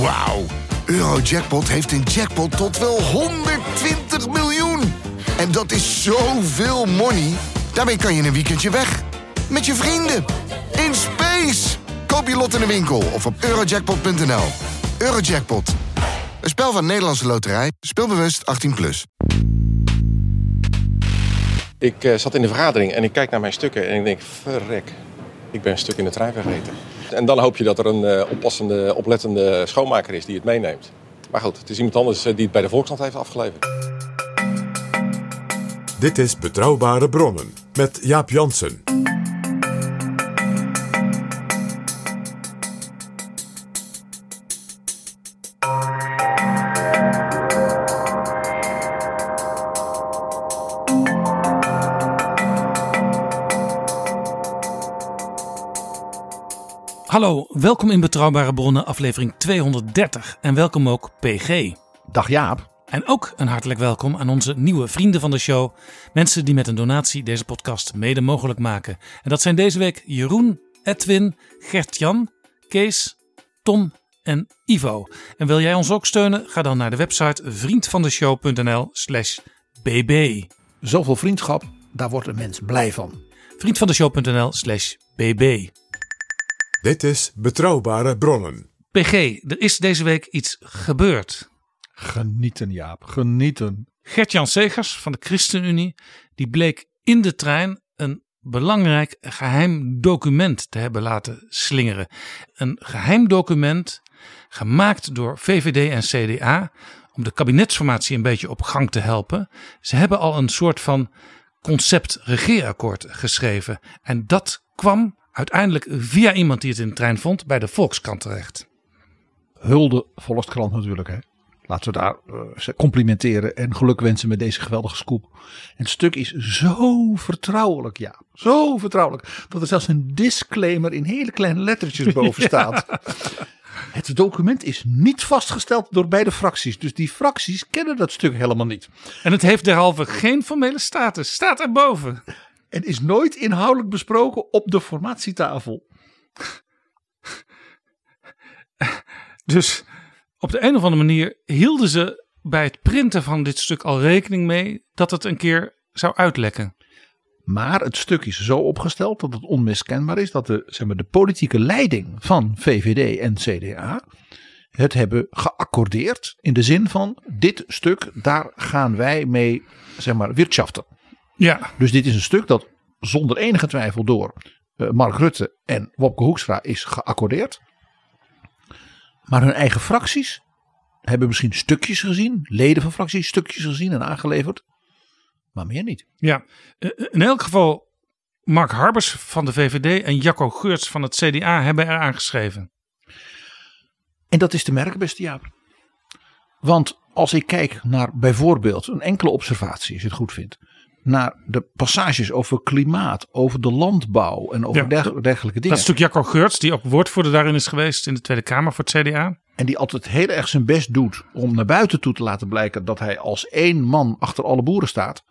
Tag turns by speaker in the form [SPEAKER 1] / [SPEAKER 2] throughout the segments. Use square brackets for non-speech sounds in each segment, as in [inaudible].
[SPEAKER 1] Wauw. Eurojackpot heeft een jackpot tot wel 120 miljoen. En dat is zoveel money. Daarmee kan je een weekendje weg. Met je vrienden. In space. Koop je lot in de winkel of op eurojackpot.nl. Eurojackpot. Een spel van Nederlandse Loterij. Speelbewust 18+. Plus.
[SPEAKER 2] Ik eh, zat in de vergadering en ik kijk naar mijn stukken en ik denk, verrek, ik ben een stuk in de trein vergeten. En dan hoop je dat er een eh, oppassende, oplettende schoonmaker is die het meeneemt. Maar goed, het is iemand anders eh, die het bij de Volkskrant heeft afgeleverd.
[SPEAKER 3] Dit is Betrouwbare Bronnen met Jaap Jansen.
[SPEAKER 4] Hallo, welkom in Betrouwbare Bronnen, aflevering 230. En welkom ook PG.
[SPEAKER 5] Dag Jaap.
[SPEAKER 4] En ook een hartelijk welkom aan onze nieuwe vrienden van de show. Mensen die met een donatie deze podcast mede mogelijk maken. En dat zijn deze week Jeroen, Edwin, Gert-Jan, Kees, Tom en Ivo. En wil jij ons ook steunen? Ga dan naar de website vriendvandeshow.nl slash bb.
[SPEAKER 5] Zoveel vriendschap, daar wordt een mens blij van.
[SPEAKER 4] Vriendvandeshow.nl slash bb.
[SPEAKER 3] Dit is Betrouwbare Bronnen.
[SPEAKER 4] PG, er is deze week iets gebeurd.
[SPEAKER 5] Genieten Jaap, genieten.
[SPEAKER 4] Gert-Jan Segers van de ChristenUnie, die bleek in de trein een belangrijk geheim document te hebben laten slingeren. Een geheim document gemaakt door VVD en CDA om de kabinetsformatie een beetje op gang te helpen. Ze hebben al een soort van concept regeerakkoord geschreven en dat kwam uiteindelijk via iemand die het in de trein vond bij de Volkskrant terecht.
[SPEAKER 5] Hulde Volkskrant natuurlijk hè. Laten we daar uh, complimenteren en geluk wensen met deze geweldige scoop. En het stuk is zo vertrouwelijk, ja. Zo vertrouwelijk. Dat er zelfs een disclaimer in hele kleine lettertjes boven [laughs] staat. Het document is niet vastgesteld door beide fracties. Dus die fracties kennen dat stuk helemaal niet.
[SPEAKER 4] En het heeft derhalve geen formele status. Staat erboven.
[SPEAKER 5] En is nooit inhoudelijk besproken op de formatietafel. [laughs]
[SPEAKER 4] Dus op de een of andere manier hielden ze bij het printen van dit stuk al rekening mee dat het een keer zou uitlekken.
[SPEAKER 5] Maar het stuk is zo opgesteld dat het onmiskenbaar is dat de, zeg maar, de politieke leiding van VVD en CDA het hebben geaccordeerd in de zin van dit stuk, daar gaan wij mee zeg maar, wirtschaften.
[SPEAKER 4] Ja.
[SPEAKER 5] Dus dit is een stuk dat zonder enige twijfel door uh, Mark Rutte en Wopke Hoekstra is geaccordeerd. Maar hun eigen fracties hebben misschien stukjes gezien, leden van fracties stukjes gezien en aangeleverd, maar meer niet.
[SPEAKER 4] Ja, in elk geval Mark Harbers van de VVD en Jacco Geurts van het CDA hebben er aangeschreven.
[SPEAKER 5] En dat is te merken, beste Jaap. Want als ik kijk naar bijvoorbeeld een enkele observatie, als je het goed vindt, naar de passages over klimaat, over de landbouw en over
[SPEAKER 4] Ja,
[SPEAKER 5] dergelijke dingen.
[SPEAKER 4] Dat stuk Jacco Geurts, die ook woordvoerder daarin is geweest in de Tweede Kamer voor het CDA.
[SPEAKER 5] En die altijd heel erg zijn best doet om naar buiten toe te laten blijken dat hij als één man achter alle boeren staat.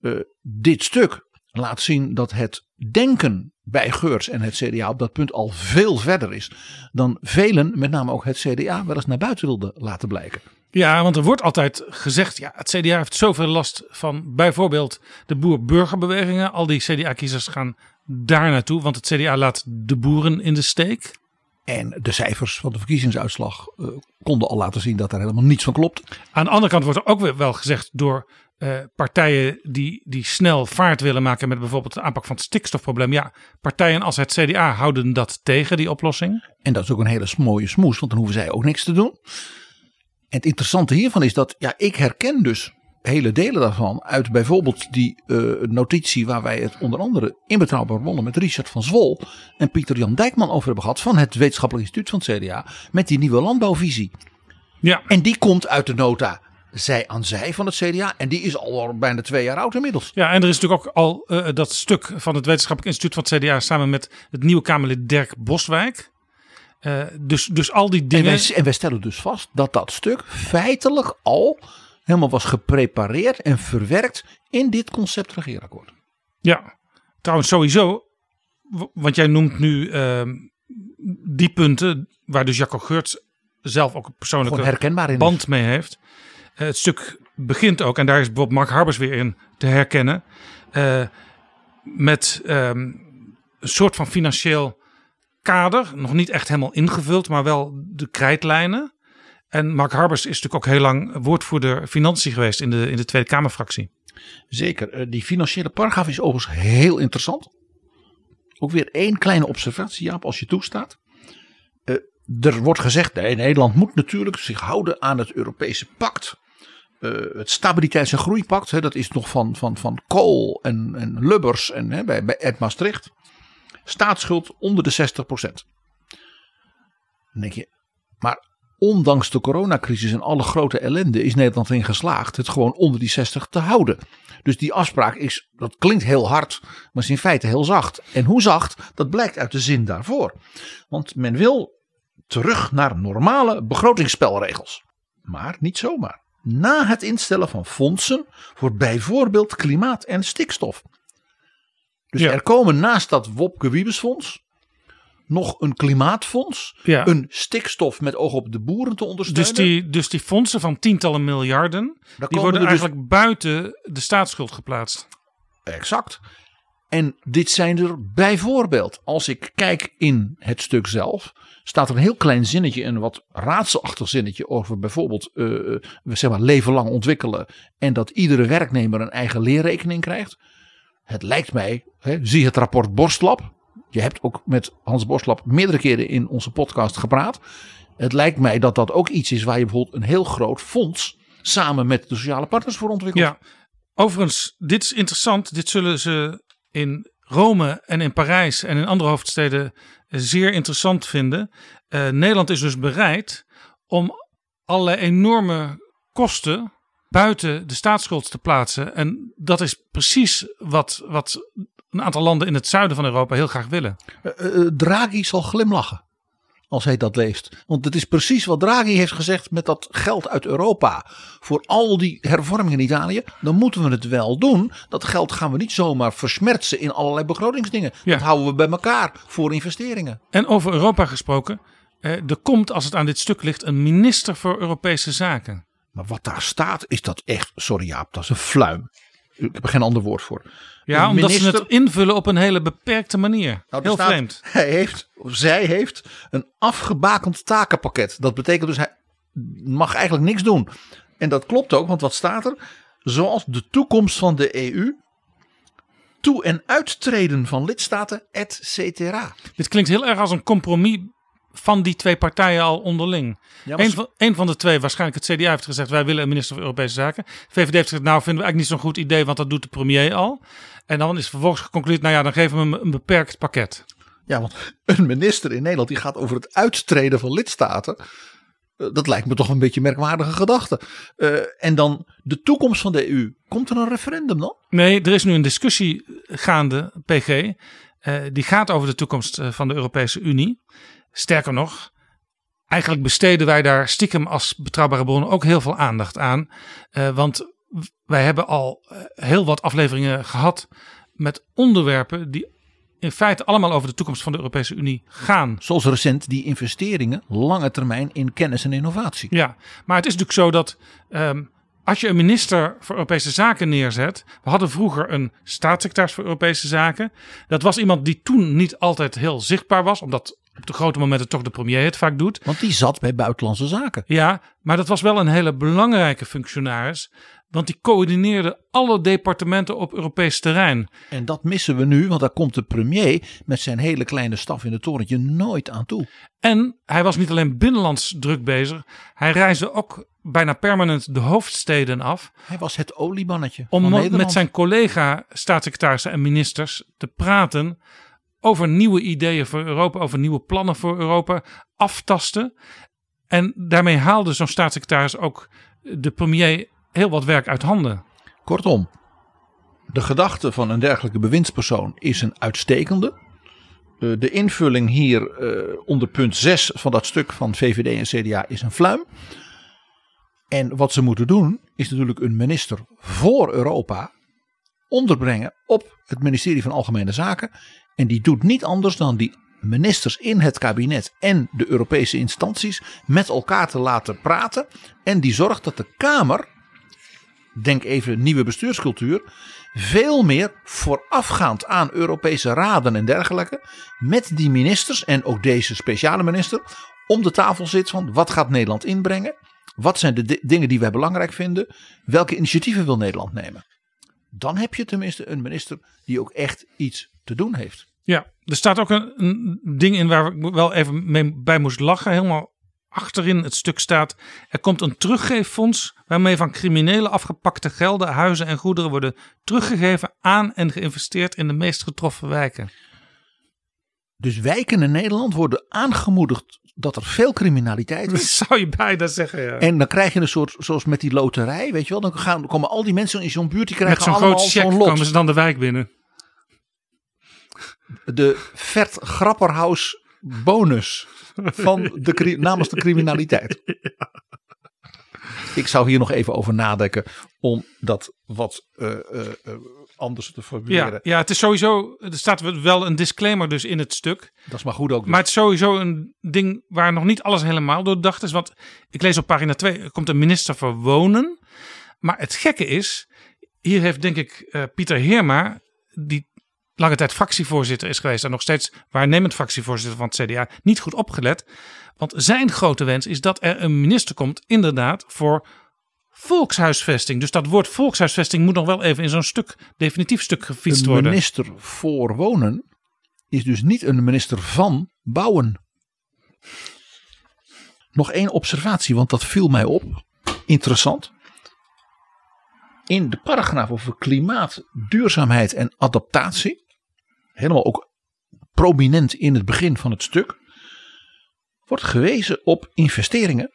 [SPEAKER 5] Eh, dit stuk laat zien dat het denken bij Geurts en het CDA op dat punt al veel verder is dan velen, met name ook het CDA, wel eens naar buiten wilden laten blijken.
[SPEAKER 4] Ja, want er wordt altijd gezegd, ja, het CDA heeft zoveel last van bijvoorbeeld de boer-burgerbewegingen. Al die CDA-kiezers gaan daar naartoe, want het CDA laat de boeren in de steek.
[SPEAKER 5] En de cijfers van de verkiezingsuitslag eh, konden al laten zien dat daar helemaal niets van klopt.
[SPEAKER 4] Aan de andere kant wordt er ook weer wel gezegd door eh, partijen die, die snel vaart willen maken met bijvoorbeeld de aanpak van het stikstofprobleem. Ja, partijen als het CDA houden dat tegen, die oplossing.
[SPEAKER 5] En dat is ook een hele mooie smoes, want dan hoeven zij ook niks te doen. Het interessante hiervan is dat ja, ik herken dus hele delen daarvan uit bijvoorbeeld die eh, notitie waar wij het onder andere in Betrouwbaar Bronnen met Richard van Zwol en Pieter Jan Dijkman over hebben gehad van het Wetenschappelijk Instituut van het CDA met die nieuwe landbouwvisie.
[SPEAKER 4] Ja,
[SPEAKER 5] En die komt uit de nota zij aan zij van het CDA en die is al bijna twee jaar oud inmiddels.
[SPEAKER 4] ja en er is natuurlijk ook al eh, dat stuk van het Wetenschappelijk Instituut van het CDA samen met het nieuwe Kamerlid Dirk Boswijk. Eh, dus, dus al die
[SPEAKER 5] En
[SPEAKER 4] dingen.
[SPEAKER 5] wij, en wij stellen dus vast dat dat stuk feitelijk al helemaal was geprepareerd en verwerkt in dit concept regeerakkoord.
[SPEAKER 4] Ja, trouwens sowieso, want jij noemt nu ehm, die punten waar dus Jacco Geurts zelf ook een persoonlijke band mee heeft. Eh, het stuk begint ook, en daar is bijvoorbeeld Mark Harbers weer in te herkennen, eh, met ehm, een soort van financieel kader. Nog niet echt helemaal ingevuld, maar wel de krijtlijnen. En Mark Harbers is natuurlijk ook heel lang woordvoerder financiën geweest in de, in de Tweede Kamerfractie.
[SPEAKER 5] Zeker. eh, Die financiële paragraaf is overigens heel interessant. Ook weer één kleine observatie, Jaap, als je toestaat. Eh, er wordt gezegd, Nederland moet natuurlijk zich houden aan het Europese pact. Eh, het Stabiliteits- en Groeipact, hè, dat is nog van, van, van Kool en, en Lubbers en hè, bij, bij Ed Maastricht. Staatsschuld onder de 60 Dan denk je, maar ondanks de coronacrisis en alle grote ellende is Nederland erin geslaagd het gewoon onder die 60 te houden. Dus die afspraak is, dat klinkt heel hard, maar is in feite heel zacht. En hoe zacht, dat blijkt uit de zin daarvoor. Want men wil terug naar normale begrotingsspelregels. Maar niet zomaar. Na het instellen van fondsen voor bijvoorbeeld klimaat en stikstof. Dus
[SPEAKER 4] Ja.
[SPEAKER 5] er komen naast dat Wopke Wiebesfonds nog een klimaatfonds,
[SPEAKER 4] Ja.
[SPEAKER 5] een stikstof met oog op de boeren te ondersteunen.
[SPEAKER 4] Dus die, dus die fondsen van tientallen miljarden,
[SPEAKER 5] Daar
[SPEAKER 4] die worden
[SPEAKER 5] dus-
[SPEAKER 4] eigenlijk buiten de staatsschuld geplaatst.
[SPEAKER 5] Exact. En dit zijn er bijvoorbeeld, als ik kijk in het stuk zelf, staat er een heel klein zinnetje, een wat raadselachtig zinnetje over bijvoorbeeld we zeg maar leven lang ontwikkelen en dat iedere werknemer een eigen leerrekening krijgt. Het lijkt mij, hè, zie het rapport Borstlab. Je hebt ook met Hans Borstlab meerdere keren in onze podcast gepraat. Het lijkt mij dat dat ook iets is waar je bijvoorbeeld een heel groot fonds samen met de sociale partners voor ontwikkelt.
[SPEAKER 4] Ja, overigens, dit is interessant. Dit zullen ze in Rome en in Parijs en in andere hoofdsteden zeer interessant vinden. Eh, Nederland is dus bereid om allerlei enorme kosten buiten de staatsschuld te plaatsen. En dat is precies wat, wat een aantal landen in het zuiden van Europa heel graag willen.
[SPEAKER 5] Eh, eh, Draghi zal glimlachen als hij dat leest. Want het is precies wat Draghi heeft gezegd met dat geld uit Europa. Voor al die hervormingen in Italië. Dan moeten we het wel doen. Dat geld gaan we niet zomaar versmertsen in allerlei begrotingsdingen.
[SPEAKER 4] Ja.
[SPEAKER 5] Dat houden we bij elkaar voor investeringen.
[SPEAKER 4] En over Europa gesproken. eh, er komt, als het aan dit stuk ligt, een minister voor Europese Zaken.
[SPEAKER 5] Maar wat daar staat is dat echt, sorry Jaap, dat is een fluim. Ik heb er geen ander woord voor.
[SPEAKER 4] Ja, omdat ze het invullen op een hele beperkte manier.
[SPEAKER 5] Nou,
[SPEAKER 4] Heel
[SPEAKER 5] staat,
[SPEAKER 4] vreemd. [laughs]
[SPEAKER 5] Hij heeft, of zij heeft een afgebakend takenpakket. Dat betekent dus hij mag eigenlijk niks doen. En dat klopt ook, want wat staat er? Zoals de toekomst van de EU, toe- en uittreden van lidstaten, et cetera.
[SPEAKER 4] Dit klinkt heel erg als een compromis van die twee partijen al onderling.
[SPEAKER 5] Ja, maar
[SPEAKER 4] Eén van, één van de twee, waarschijnlijk het CDA, heeft gezegd: wij willen een minister van Europese Zaken. VVD heeft gezegd: nou, vinden we eigenlijk niet zo'n goed idee, want dat doet de premier al. En dan is vervolgens geconcludeerd: nou ja, dan geven we hem een beperkt pakket.
[SPEAKER 5] Ja, want [laughs] een minister in Nederland die gaat over het uittreden van lidstaten. eh, Dat lijkt me toch een beetje een merkwaardige gedachte. Eh, en dan de toekomst van de EU. Komt er een referendum dan?
[SPEAKER 4] Nee, er is nu een discussie gaande, PG. eh, die gaat over de toekomst van de Europese Unie. Sterker nog, eigenlijk besteden wij daar stiekem als betrouwbare bron ook heel veel aandacht aan. Eh, want wij hebben al eh, heel wat afleveringen gehad met onderwerpen die in feite allemaal over de toekomst van de Europese Unie gaan.
[SPEAKER 5] Zoals recent die investeringen lange termijn in kennis en innovatie.
[SPEAKER 4] Ja, maar het is natuurlijk zo dat ehm, als je een minister voor Europese Zaken neerzet. We hadden vroeger een staatssecretaris voor Europese Zaken. Dat was iemand die toen niet altijd heel zichtbaar was, omdat op de grote momenten toch de premier het vaak doet.
[SPEAKER 5] Want die zat bij buitenlandse zaken.
[SPEAKER 4] Ja, maar dat was wel een hele belangrijke functionaris. Want die coördineerde alle departementen op Europees terrein.
[SPEAKER 5] En dat missen we nu, want daar komt de premier met zijn hele kleine staf in het torentje nooit aan toe.
[SPEAKER 4] En hij was niet alleen binnenlands druk bezig. Hij reisde ook bijna permanent de hoofdsteden af.
[SPEAKER 5] Hij was het oliebannetje
[SPEAKER 4] om met zijn collega staatssecretarissen en ministers te praten over nieuwe ideeën voor Europa, over nieuwe plannen voor Europa, aftasten. En daarmee haalde zo'n staatssecretaris ook de premier heel wat werk uit handen.
[SPEAKER 5] Kortom, de gedachte van een dergelijke bewindspersoon is een uitstekende. Eh, De invulling hier eh, onder punt 6 van dat stuk van VVD en CDA is een fluim. En wat ze moeten doen is natuurlijk een minister voor Europa onderbrengen op het ministerie van Algemene Zaken. En die doet niet anders dan die ministers in het kabinet en de Europese instanties met elkaar te laten praten. En die zorgt dat de Kamer, denk even nieuwe bestuurscultuur, veel meer voorafgaand aan Europese raden en dergelijke, met die ministers en ook deze speciale minister om de tafel zit van wat gaat Nederland inbrengen? Wat zijn de di- dingen die wij belangrijk vinden? Welke initiatieven wil Nederland nemen? Dan heb je tenminste een minister die ook echt iets te doen heeft.
[SPEAKER 4] Ja, er staat ook een, een ding in waar ik wel even mee bij moest lachen. Helemaal achterin het stuk staat: er komt een teruggeeffonds waarmee van criminelen afgepakte gelden, huizen en goederen worden teruggegeven aan en geïnvesteerd in de meest getroffen wijken.
[SPEAKER 5] Dus wijken in Nederland worden aangemoedigd dat er veel criminaliteit
[SPEAKER 4] Dat
[SPEAKER 5] is.
[SPEAKER 4] zou je bijna zeggen. Ja.
[SPEAKER 5] En dan krijg je een soort, zoals met die loterij, weet je wel. Dan gaan, komen al die mensen in zo'n buurt, die krijgen
[SPEAKER 4] Met zo'n
[SPEAKER 5] allemaal zo'n lot.
[SPEAKER 4] komen ze dan de wijk binnen.
[SPEAKER 5] De Vert Grapperhaus bonus van de, [laughs] namens de criminaliteit. Ik zou hier nog even over nadenken om dat wat eh, eh, eh, anders te formuleren.
[SPEAKER 4] Ja, ja, het is sowieso. Er staat wel een disclaimer dus in het stuk.
[SPEAKER 5] Dat is maar goed ook. dus.
[SPEAKER 4] Maar het is sowieso een ding waar nog niet alles helemaal doordacht is. Want ik lees op pagina 2, er komt een minister voor Wonen. Maar het gekke is, hier heeft denk ik Pieter Heerma, die lange tijd fractievoorzitter is geweest en nog steeds waarnemend fractievoorzitter van het CDA, niet goed opgelet. Want zijn grote wens is dat er een minister komt, inderdaad, voor volkshuisvesting. Dus dat woord volkshuisvesting moet nog wel even in zo'n stuk, definitief stuk gefietst
[SPEAKER 5] een
[SPEAKER 4] worden.
[SPEAKER 5] minister voor wonen is dus niet een minister van bouwen. Nog één observatie, want dat viel mij op. Interessant. In de paragraaf over klimaat, duurzaamheid en adaptatie, helemaal ook prominent in het begin van het stuk, wordt gewezen op investeringen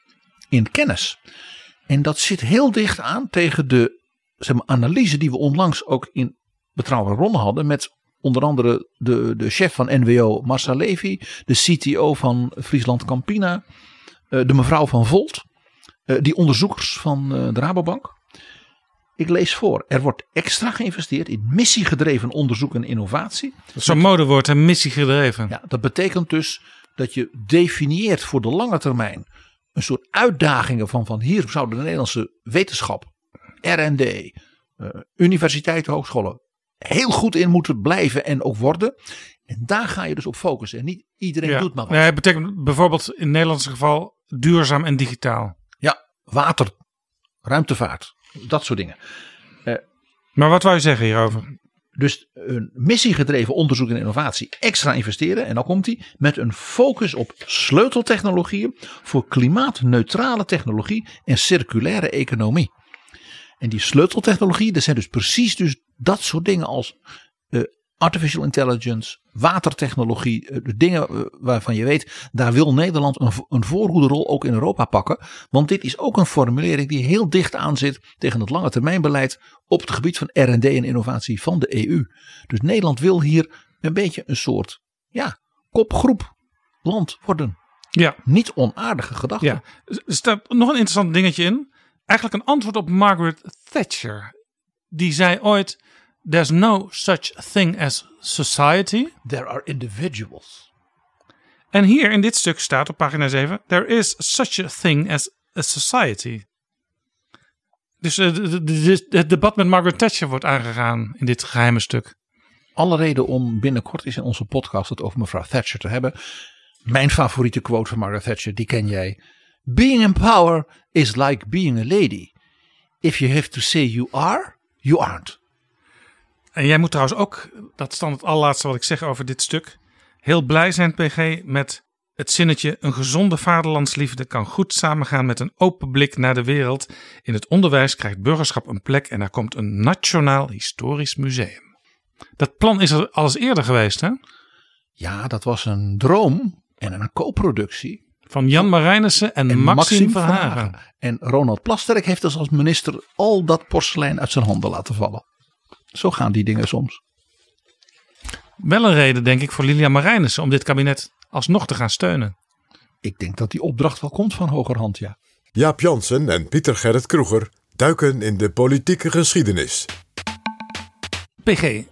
[SPEAKER 5] in kennis. En dat zit heel dicht aan tegen de zeg maar, analyse die we onlangs ook in Betrouwbare Bronnen hadden. Met onder andere de, de chef van NWO Marcel Levy. De CTO van Friesland Campina. eh, de mevrouw van Volt. eh, die onderzoekers van eh, de Rabobank. Ik lees voor. Er wordt extra geïnvesteerd in missiegedreven onderzoek en innovatie.
[SPEAKER 4] Zo'n modewoord, een missie gedreven.
[SPEAKER 5] Ja, dat betekent dus dat je definieert voor de lange termijn een soort uitdagingen van, van hier zou de Nederlandse wetenschap, R&D, eh, universiteiten, hogescholen heel goed in moeten blijven en ook worden. En daar ga je dus op focussen. En niet iedereen
[SPEAKER 4] Ja.
[SPEAKER 5] doet maar wat.
[SPEAKER 4] Nee, het betekent bijvoorbeeld in het Nederlandse geval duurzaam en digitaal.
[SPEAKER 5] Ja, water, ruimtevaart, dat soort dingen.
[SPEAKER 4] Maar wat wou je zeggen hierover?
[SPEAKER 5] Dus een missiegedreven onderzoek en innovatie extra investeren. En dan komt hij met een focus op sleuteltechnologieën voor klimaatneutrale technologie en circulaire economie. En die sleuteltechnologie, dat zijn dus precies dus dat soort dingen als eh, artificial intelligence, watertechnologie, eh, de dingen eh, waarvan je weet, daar wil Nederland een, een voorhoederrol ook in Europa pakken. Want dit is ook een formulering die heel dicht aan zit tegen het lange termijnbeleid op het gebied van R&D en innovatie van de EU. Dus Nederland wil hier een beetje een soort ja, kopgroep land worden.
[SPEAKER 4] Ja,
[SPEAKER 5] Niet onaardige gedachte.
[SPEAKER 4] ja. Er staat nog een interessant dingetje in. Eigenlijk een antwoord op Margaret Thatcher. Die zei ooit: There's no such thing as society.
[SPEAKER 5] There are individuals.
[SPEAKER 4] En hier in dit stuk staat op pagina 7: There is such a thing as a society. Dus eh, het debat met Margaret Thatcher wordt aangegaan in dit geheime stuk.
[SPEAKER 5] Alle reden om binnenkort eens in onze podcast het over mevrouw Thatcher te hebben. Mijn favoriete quote van Margaret Thatcher, die ken jij. Being in power is like being a lady. If you have to say you are, you aren't.
[SPEAKER 4] En jij moet trouwens ook, dat is dan het allerlaatste wat ik zeg over dit stuk, heel blij zijn, PG, met het zinnetje: een gezonde vaderlandsliefde kan goed samengaan met een open blik naar de wereld. In het onderwijs krijgt burgerschap een plek en er komt een nationaal historisch museum. Dat plan is er al eens eerder geweest, hè?
[SPEAKER 5] Ja, dat was een droom en een co-productie.
[SPEAKER 4] Van Jan Marijnissen en,
[SPEAKER 5] En
[SPEAKER 4] Maxime
[SPEAKER 5] Maxime
[SPEAKER 4] Verhagen.
[SPEAKER 5] En Ronald Plasterk heeft dus als minister al dat porselein uit zijn handen laten vallen. Zo gaan die dingen soms.
[SPEAKER 4] Wel een reden, denk ik, voor Lilian Marijnissen om dit kabinet alsnog te gaan steunen.
[SPEAKER 5] Ik denk dat die opdracht wel komt van hogerhand, ja.
[SPEAKER 3] Jaap Jansen en Pieter Gerrit Kroeger duiken in de politieke geschiedenis.
[SPEAKER 4] PG,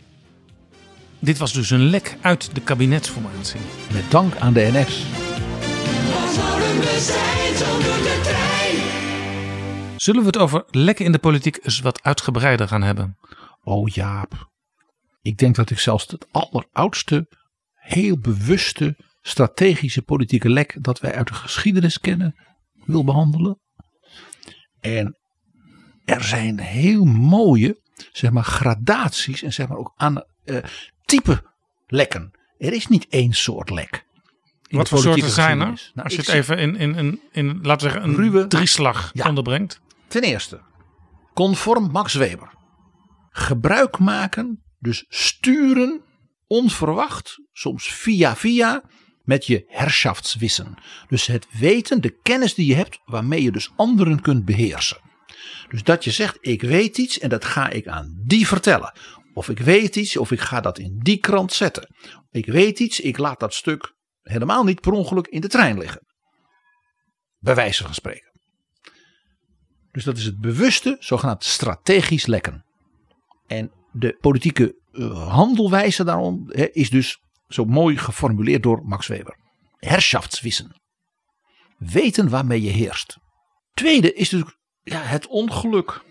[SPEAKER 4] dit was dus een lek uit de kabinetsformatie.
[SPEAKER 5] Met dank aan de NS.
[SPEAKER 4] Zullen we het over lekken in de politiek eens wat uitgebreider gaan hebben?
[SPEAKER 5] Oh Jaap, ik denk dat ik zelfs het alleroudste, heel bewuste, strategische politieke lek dat wij uit de geschiedenis kennen wil behandelen. En er zijn heel mooie, zeg maar, gradaties en zeg maar ook aan eh, type lekken. Er is niet één soort lek.
[SPEAKER 4] wat voor soorten zijn er?
[SPEAKER 5] Nou,
[SPEAKER 4] Als je het even in, in, in, in laten we zeggen, een
[SPEAKER 5] Ruwe-
[SPEAKER 4] drieslag
[SPEAKER 5] Ja.
[SPEAKER 4] onderbrengt.
[SPEAKER 5] Ten eerste, conform Max Weber. Gebruik maken, dus sturen, onverwacht, soms via via, met je herrschaftswissen. Dus het weten, de kennis die je hebt, waarmee je dus anderen kunt beheersen. Dus dat je zegt, ik weet iets en dat ga ik aan die vertellen. Of ik weet iets, of ik ga dat in die krant zetten. Ik weet iets, ik laat dat stuk helemaal niet per ongeluk in de trein liggen. Bij wijze van spreken. Dus dat is het bewuste, zogenaamd strategisch lekken. En de politieke eh, handelwijze daarom hè, is dus zo mooi geformuleerd door Max Weber. Herrschaftswissen. Weten waarmee je heerst. Tweede is natuurlijk ja, het ongeluk.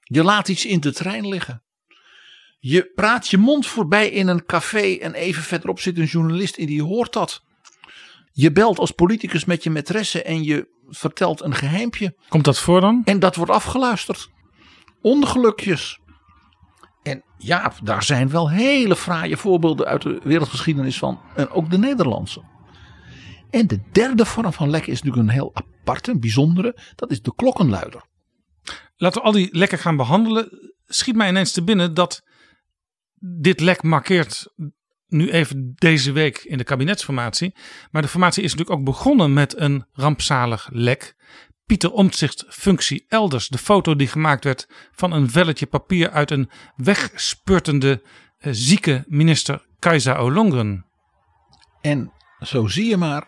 [SPEAKER 5] Je laat iets in de trein liggen. Je praat je mond voorbij in een café en even verderop zit een journalist en die hoort dat. Je belt als politicus met je maîtresse en je vertelt een geheimpje.
[SPEAKER 4] Komt dat voor dan?
[SPEAKER 5] En dat wordt afgeluisterd. Ongelukjes. En ja, daar zijn wel hele fraaie voorbeelden uit de wereldgeschiedenis van. En ook de Nederlandse. En de derde vorm van lek is natuurlijk een heel aparte, een bijzondere. Dat is de klokkenluider.
[SPEAKER 4] Laten we al die lekken gaan behandelen. Schiet mij ineens te binnen dat dit lek markeert nu even deze week in de kabinetsformatie. Maar de formatie is natuurlijk ook begonnen met een rampzalig lek. Pieter Omtzigt functie elders. De foto die gemaakt werd van een velletje papier uit een wegspurtende eh, zieke minister Kajsa Ollongren.
[SPEAKER 5] En zo zie je maar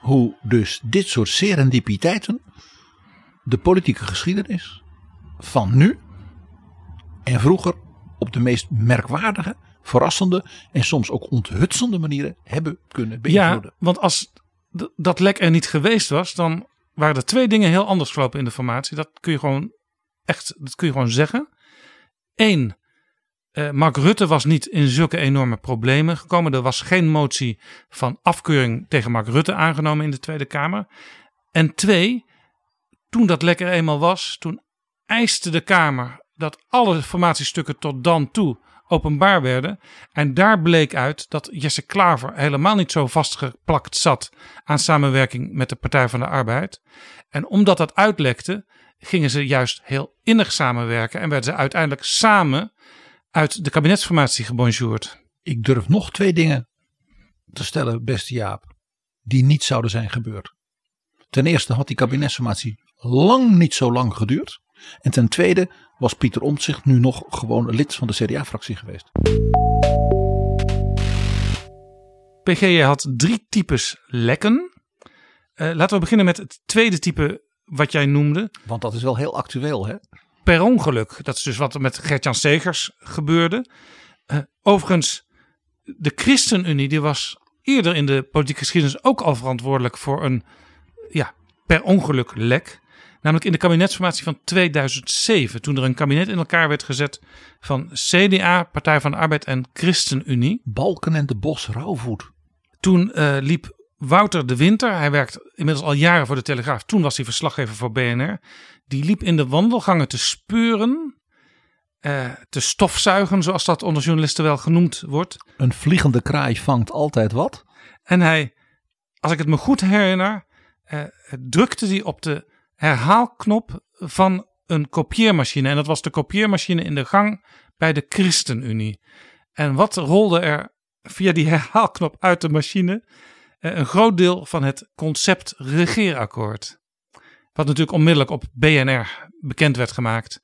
[SPEAKER 5] hoe dus dit soort serendipiteiten de politieke geschiedenis van nu en vroeger op de meest merkwaardige, verrassende en soms ook onthutsende manieren hebben kunnen beïnvloeden.
[SPEAKER 4] Ja, want als dat lek er niet geweest was, dan waren er twee dingen heel anders gelopen in de formatie. Dat kun je gewoon echt, dat kun je gewoon zeggen. Eén, eh, Mark Rutte was niet in zulke enorme problemen gekomen. Er was geen motie van afkeuring tegen Mark Rutte aangenomen in de Tweede Kamer. En twee, toen dat lek er eenmaal was, toen eiste de Kamer dat alle formatiestukken tot dan toe openbaar werden. En daar bleek uit dat Jesse Klaver helemaal niet zo vastgeplakt zat aan samenwerking met de Partij van de Arbeid. En omdat dat uitlekte, gingen ze juist heel innig samenwerken en werden ze uiteindelijk samen uit de kabinetsformatie gebonjourd.
[SPEAKER 5] Ik durf nog twee dingen te stellen, beste Jaap, die niet zouden zijn gebeurd. Ten eerste had die kabinetsformatie lang niet zo lang geduurd. En ten tweede was Pieter Omtzigt nu nog gewoon lid van de CDA-fractie geweest.
[SPEAKER 4] PG had drie types lekken. Eh, laten we beginnen met het tweede type wat jij noemde.
[SPEAKER 5] Want dat is wel heel actueel, hè?
[SPEAKER 4] per ongeluk. Dat is dus wat er met Gert-Jan Segers gebeurde. Eh, overigens, de ChristenUnie die was eerder in de politieke geschiedenis ook al verantwoordelijk voor een ja, per ongeluk lek. Namelijk in de kabinetsformatie van 2007. Toen er een kabinet in elkaar werd gezet van CDA, Partij van de Arbeid en ChristenUnie.
[SPEAKER 5] Balken en de Bos Rauwvoet.
[SPEAKER 4] Toen eh, liep Wouter de Winter, hij werkt inmiddels al jaren voor de Telegraaf. Toen was hij verslaggever voor BNR. Die liep in de wandelgangen te speuren, eh, te stofzuigen, zoals dat onder journalisten wel genoemd wordt.
[SPEAKER 5] Een vliegende kraai vangt altijd wat.
[SPEAKER 4] En hij, als ik het me goed herinner, eh, drukte hij op de herhaalknop van een kopieermachine. En dat was de kopieermachine in de gang bij de ChristenUnie. En wat rolde er via die [laughs] herhaalknop uit de machine? Eh, een groot deel van het concept regeerakkoord. Wat natuurlijk onmiddellijk op BNR bekend werd gemaakt.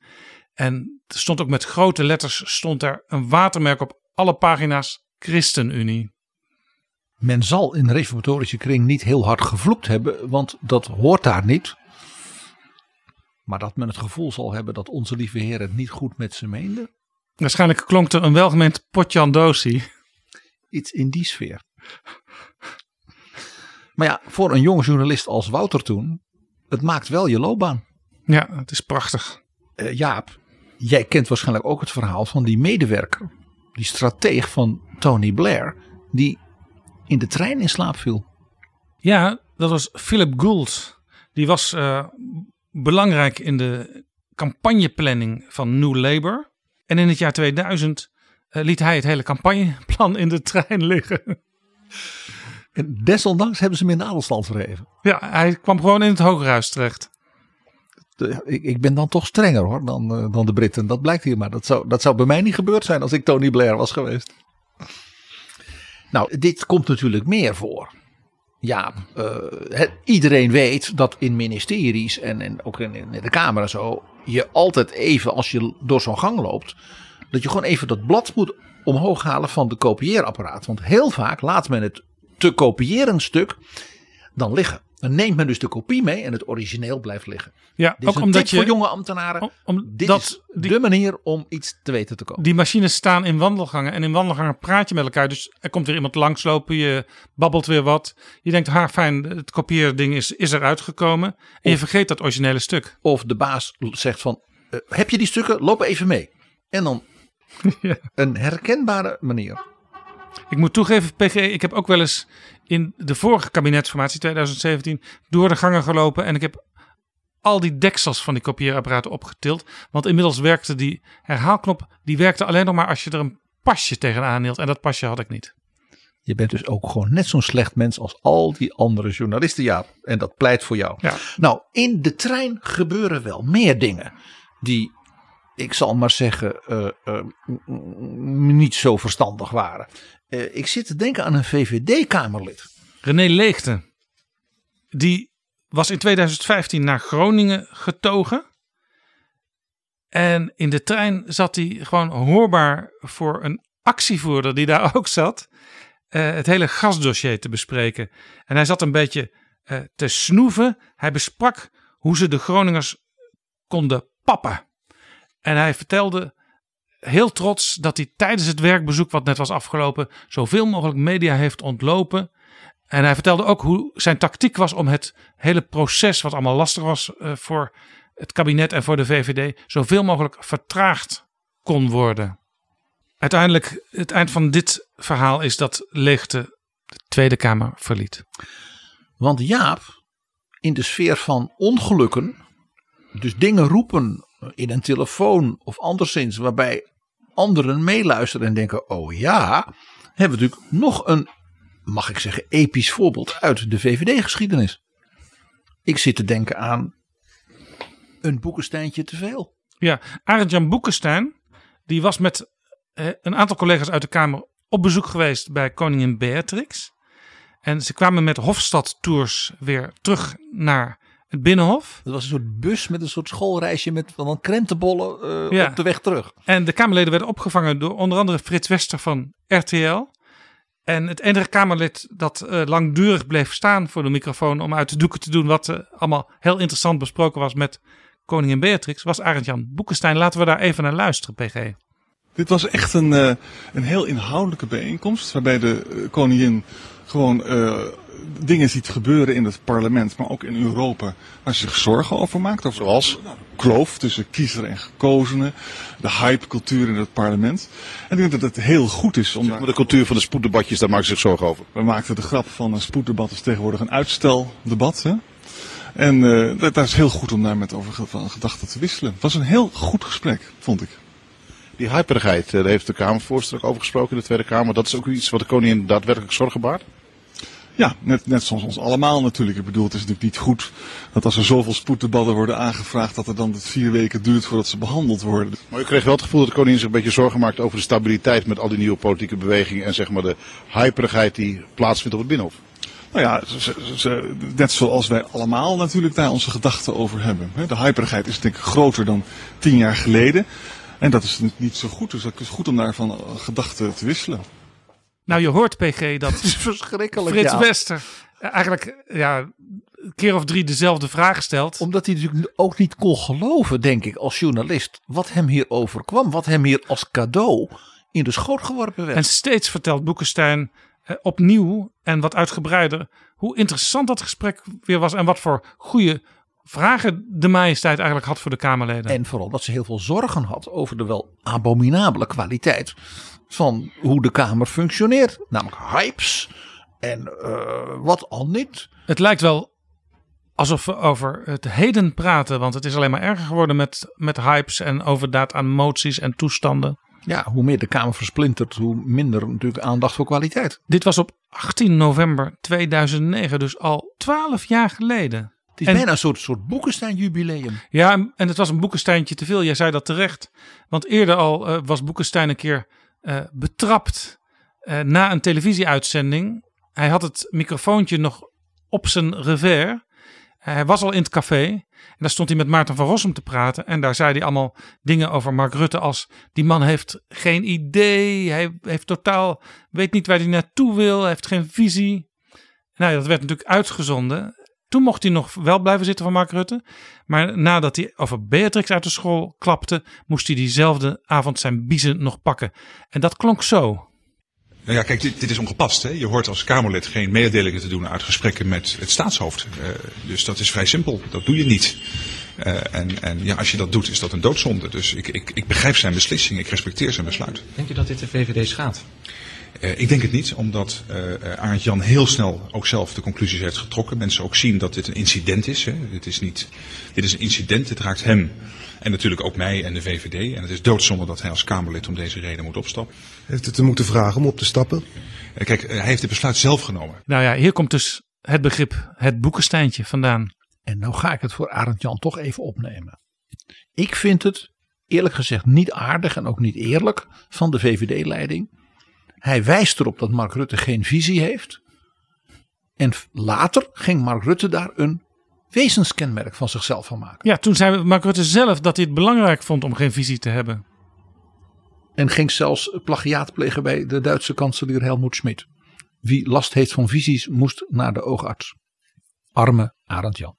[SPEAKER 4] En er stond ook met grote letters stond er een watermerk op alle pagina's ChristenUnie.
[SPEAKER 5] Men zal in de reformatorische kring niet heel hard gevloekt hebben, want dat hoort daar niet. Maar dat men het gevoel zal hebben dat onze lieve Heer het niet goed met ze meende.
[SPEAKER 4] Waarschijnlijk klonk er een welgemeend potjandosi.
[SPEAKER 5] Iets in die sfeer. Maar ja, voor een jonge journalist als Wouter toen, het maakt wel je loopbaan.
[SPEAKER 4] Ja, het is prachtig.
[SPEAKER 5] Eh, Jaap, jij kent waarschijnlijk ook het verhaal van die medewerker, die strateeg van Tony Blair, die in de trein in slaap viel.
[SPEAKER 4] Ja, dat was Philip Gould. Die was eh, belangrijk in de campagneplanning van New Labour. En in het jaar 2000 eh, liet hij het hele campagneplan in de trein liggen.
[SPEAKER 5] En desondanks hebben ze hem in de adelstand verheven.
[SPEAKER 4] Ja, hij kwam gewoon in het Hogerhuis terecht.
[SPEAKER 5] De- ik, ik ben dan toch strenger hoor dan, eh, dan de Britten. Dat blijkt hier maar. Dat zou, dat zou bij mij niet gebeurd zijn als ik Tony Blair was geweest. Nou, dit komt natuurlijk meer voor. Ja, eh, iedereen weet dat in ministeries en, en ook in, in de Kamer en zo. je altijd even als je door zo'n gang loopt. dat je gewoon even dat blad moet omhoog halen van de kopieerapparaat. Want heel vaak laat men het te kopiëren stuk dan liggen. Dan neemt men dus de kopie mee en het origineel blijft liggen.
[SPEAKER 4] Ja,
[SPEAKER 5] Dit
[SPEAKER 4] ook
[SPEAKER 5] is
[SPEAKER 4] omdat je.
[SPEAKER 5] voor jonge ambtenaren.
[SPEAKER 4] om- om-
[SPEAKER 5] Dit
[SPEAKER 4] dat,
[SPEAKER 5] is
[SPEAKER 4] die,
[SPEAKER 5] de manier om iets te weten te komen.
[SPEAKER 4] die machines staan in wandelgangen. En in wandelgangen praat je met elkaar. Dus er komt weer iemand langslopen. Je babbelt weer wat. Je denkt, ha, fijn, het kopieerding is, is eruit gekomen. En je vergeet dat originele stuk.
[SPEAKER 5] Of de baas zegt van, eh, heb je die stukken? Loop even mee. En dan [laughs]
[SPEAKER 4] Ja.
[SPEAKER 5] een herkenbare manier.
[SPEAKER 4] Ik moet toegeven, PG, ik heb ook wel eens in de vorige kabinetsformatie 2017 door de gangen gelopen. En ik heb al die deksels van die kopieerapparaten opgetild. Want inmiddels werkte die herhaalknop, die werkte alleen nog maar als je er een pasje tegenaan hield. En dat pasje had ik niet.
[SPEAKER 5] Je bent dus ook gewoon net zo'n slecht mens als al die andere journalisten. Ja, en dat pleit voor jou.
[SPEAKER 4] Ja.
[SPEAKER 5] Nou, in de trein gebeuren wel meer dingen die, ik zal maar zeggen, m- niet zo verstandig waren. Eh, ik zit te denken aan een VVD-Kamerlid.
[SPEAKER 4] René Leegte, die was in 2015 naar Groningen getogen. En in de trein zat hij gewoon hoorbaar voor een actievoerder die daar [laughs] ook zat. het hele gasdossier te bespreken. En hij zat een beetje te snoeven. Hij besprak hoe ze de Groningers konden pappen. En hij vertelde heel trots dat hij tijdens het werkbezoek, wat net was afgelopen, zoveel mogelijk media heeft ontlopen. En hij vertelde ook hoe zijn tactiek was om het hele proces, wat allemaal lastig was eh, voor het kabinet en voor de VVD, zoveel mogelijk vertraagd kon worden. Uiteindelijk, het eind van dit verhaal is dat Leegte de Tweede Kamer verliet.
[SPEAKER 5] Want Jaap, in de sfeer van ongelukken, dus dingen roepen in een telefoon of anderszins, waarbij anderen meeluisteren en denken: oh ja, hebben we natuurlijk nog een, mag ik zeggen, episch voorbeeld uit de VVD-geschiedenis. Ik zit te denken aan een boekensteintje te veel.
[SPEAKER 4] Ja, Arend-Jan Boekenstein, die was met eh, een aantal collega's uit de Kamer op bezoek geweest bij koningin Beatrix. En ze kwamen met Hofstadtours weer terug naar het Binnenhof.
[SPEAKER 5] Dat was een soort bus met een soort schoolreisje met van krentenbollen eh,
[SPEAKER 4] Ja.
[SPEAKER 5] op de weg terug.
[SPEAKER 4] En de Kamerleden werden opgevangen door onder andere Frits Wester van RTL. En het enige Kamerlid dat eh, langdurig bleef staan voor de microfoon om uit de doeken te doen wat eh, allemaal heel interessant besproken was met koningin Beatrix, was Arend-Jan Boekenstein. Laten we daar even naar luisteren, PG.
[SPEAKER 6] Dit was echt een, eh, een heel inhoudelijke bijeenkomst. Waarbij de koningin gewoon eh, dingen ziet gebeuren in het parlement, maar ook in Europa. Waar ze zich zorgen over maakt. Over Zoals? Nou, de kloof tussen kiezer en gekozenen. De hypecultuur in het parlement. En ik denk dat het heel goed is om.
[SPEAKER 7] Maar de cultuur van de spoeddebatjes, daar maken ze zich zorgen over.
[SPEAKER 6] We maakten de grap van een spoeddebat is tegenwoordig een uitsteldebat. Hè? En eh dat, dat is heel goed om daar met over gedachten te wisselen. Het was een heel goed gesprek, vond ik.
[SPEAKER 7] Die hyperigheid, eh, daar heeft de Kamervoorzitter ook over gesproken in de Tweede Kamer. Dat is ook iets wat de koningin daadwerkelijk zorgen baart.
[SPEAKER 6] Ja, net, net zoals ons allemaal natuurlijk. Ik bedoel, het is natuurlijk niet goed dat als er zoveel spoeddebatten worden aangevraagd, dat het dan vier weken duurt voordat ze behandeld worden.
[SPEAKER 7] Maar u kreeg wel het gevoel dat de koningin zich een beetje zorgen maakt over de stabiliteit met al die nieuwe politieke bewegingen. En zeg maar de hyperigheid die plaatsvindt op het Binnenhof.
[SPEAKER 6] Nou ja, ze- net zoals wij allemaal natuurlijk daar onze gedachten over hebben. De hyperigheid is denk ik groter dan tien jaar geleden. En dat is niet- niet zo goed, dus het is goed om daarvan eh, gedachten te wisselen.
[SPEAKER 4] Nou, je hoort PG dat [laughs]
[SPEAKER 5] is verschrikkelijk.
[SPEAKER 4] Frits
[SPEAKER 5] ja.
[SPEAKER 4] Wester eigenlijk ja, een keer of drie dezelfde vraag stelt.
[SPEAKER 5] Omdat hij natuurlijk ook niet kon geloven, denk ik, als journalist, wat hem hier overkwam. Wat hem hier als cadeau in de schoot geworpen werd.
[SPEAKER 4] En steeds vertelt Boekenstein eh, opnieuw en wat uitgebreider hoe interessant dat gesprek weer was en wat voor goede vragen de majesteit eigenlijk had voor de Kamerleden.
[SPEAKER 5] En vooral dat ze heel veel zorgen had over de wel abominabele kwaliteit van hoe de Kamer functioneert. Namelijk hypes en eh, wat al niet.
[SPEAKER 4] Het lijkt wel alsof we over het heden praten, want het is alleen maar erger geworden met, met hypes en overdaad aan moties en toestanden.
[SPEAKER 5] Ja, hoe meer de Kamer versplintert, hoe minder natuurlijk aandacht voor kwaliteit.
[SPEAKER 4] Dit was op 18 november 2009, dus al 12 jaar geleden.
[SPEAKER 5] Het is
[SPEAKER 4] En-
[SPEAKER 5] bijna een soort, soort Boekenstein-jubileum.
[SPEAKER 4] Ja, en het was een Boekensteintje te veel. Jij zei dat terecht. Want eerder al eh, was Boekenstein een keer eh, betrapt eh, na een televisieuitzending. Hij had het microfoontje nog op zijn revers. Hij was al in het café. En daar stond hij met Maarten van Rossum te praten. En daar zei hij allemaal dingen over Mark Rutte als... die man heeft geen idee. Hij heeft totaal... weet niet waar hij naartoe wil. Hij heeft geen visie. Nou dat werd natuurlijk uitgezonden. Toen mocht hij nog wel blijven zitten van Mark Rutte. Maar nadat hij over Beatrix uit de school klapte, moest hij diezelfde avond zijn biezen nog pakken. En dat klonk zo.
[SPEAKER 8] Nou ja, kijk, dit, dit is ongepast. Hè? Je hoort als Kamerlid geen mededelingen te doen uit gesprekken met het staatshoofd. Eh, dus dat is vrij simpel. Dat doe je niet. Eh, en en ja, als je dat doet, is dat een doodzonde. Dus ik, ik, ik begrijp zijn beslissing. Ik respecteer zijn besluit.
[SPEAKER 9] Denkt u dat dit de VVD schaadt?
[SPEAKER 8] Eh, ik denk het niet, omdat eh eh, Arend Jan heel snel ook zelf de conclusies heeft getrokken. Mensen ook zien dat dit een incident is. Hè. Dit, is niet, dit is een incident, dit raakt hem. En natuurlijk ook mij en de VVD. En het is doodzonde dat hij als Kamerlid om deze reden moet opstappen.
[SPEAKER 10] Heeft het te moeten vragen om op te stappen?
[SPEAKER 8] Kijk, hij heeft het besluit zelf genomen.
[SPEAKER 4] Nou ja, hier komt dus het begrip het boekensteintje vandaan.
[SPEAKER 5] En nou ga ik het voor Arend Jan toch even opnemen. Ik vind het eerlijk gezegd niet aardig en ook niet eerlijk van de VVD-leiding. Hij wijst erop dat Mark Rutte geen visie heeft. En later ging Mark Rutte daar een wezenskenmerk van zichzelf van maken.
[SPEAKER 4] Ja, toen zei Mark Rutte zelf dat hij het belangrijk vond om geen visie te hebben.
[SPEAKER 5] En ging zelfs plagiaat plegen bij de Duitse kanselier Helmoet Schmidt. Wie last heeft van visies moest naar de oogarts. Arme Arend Jan.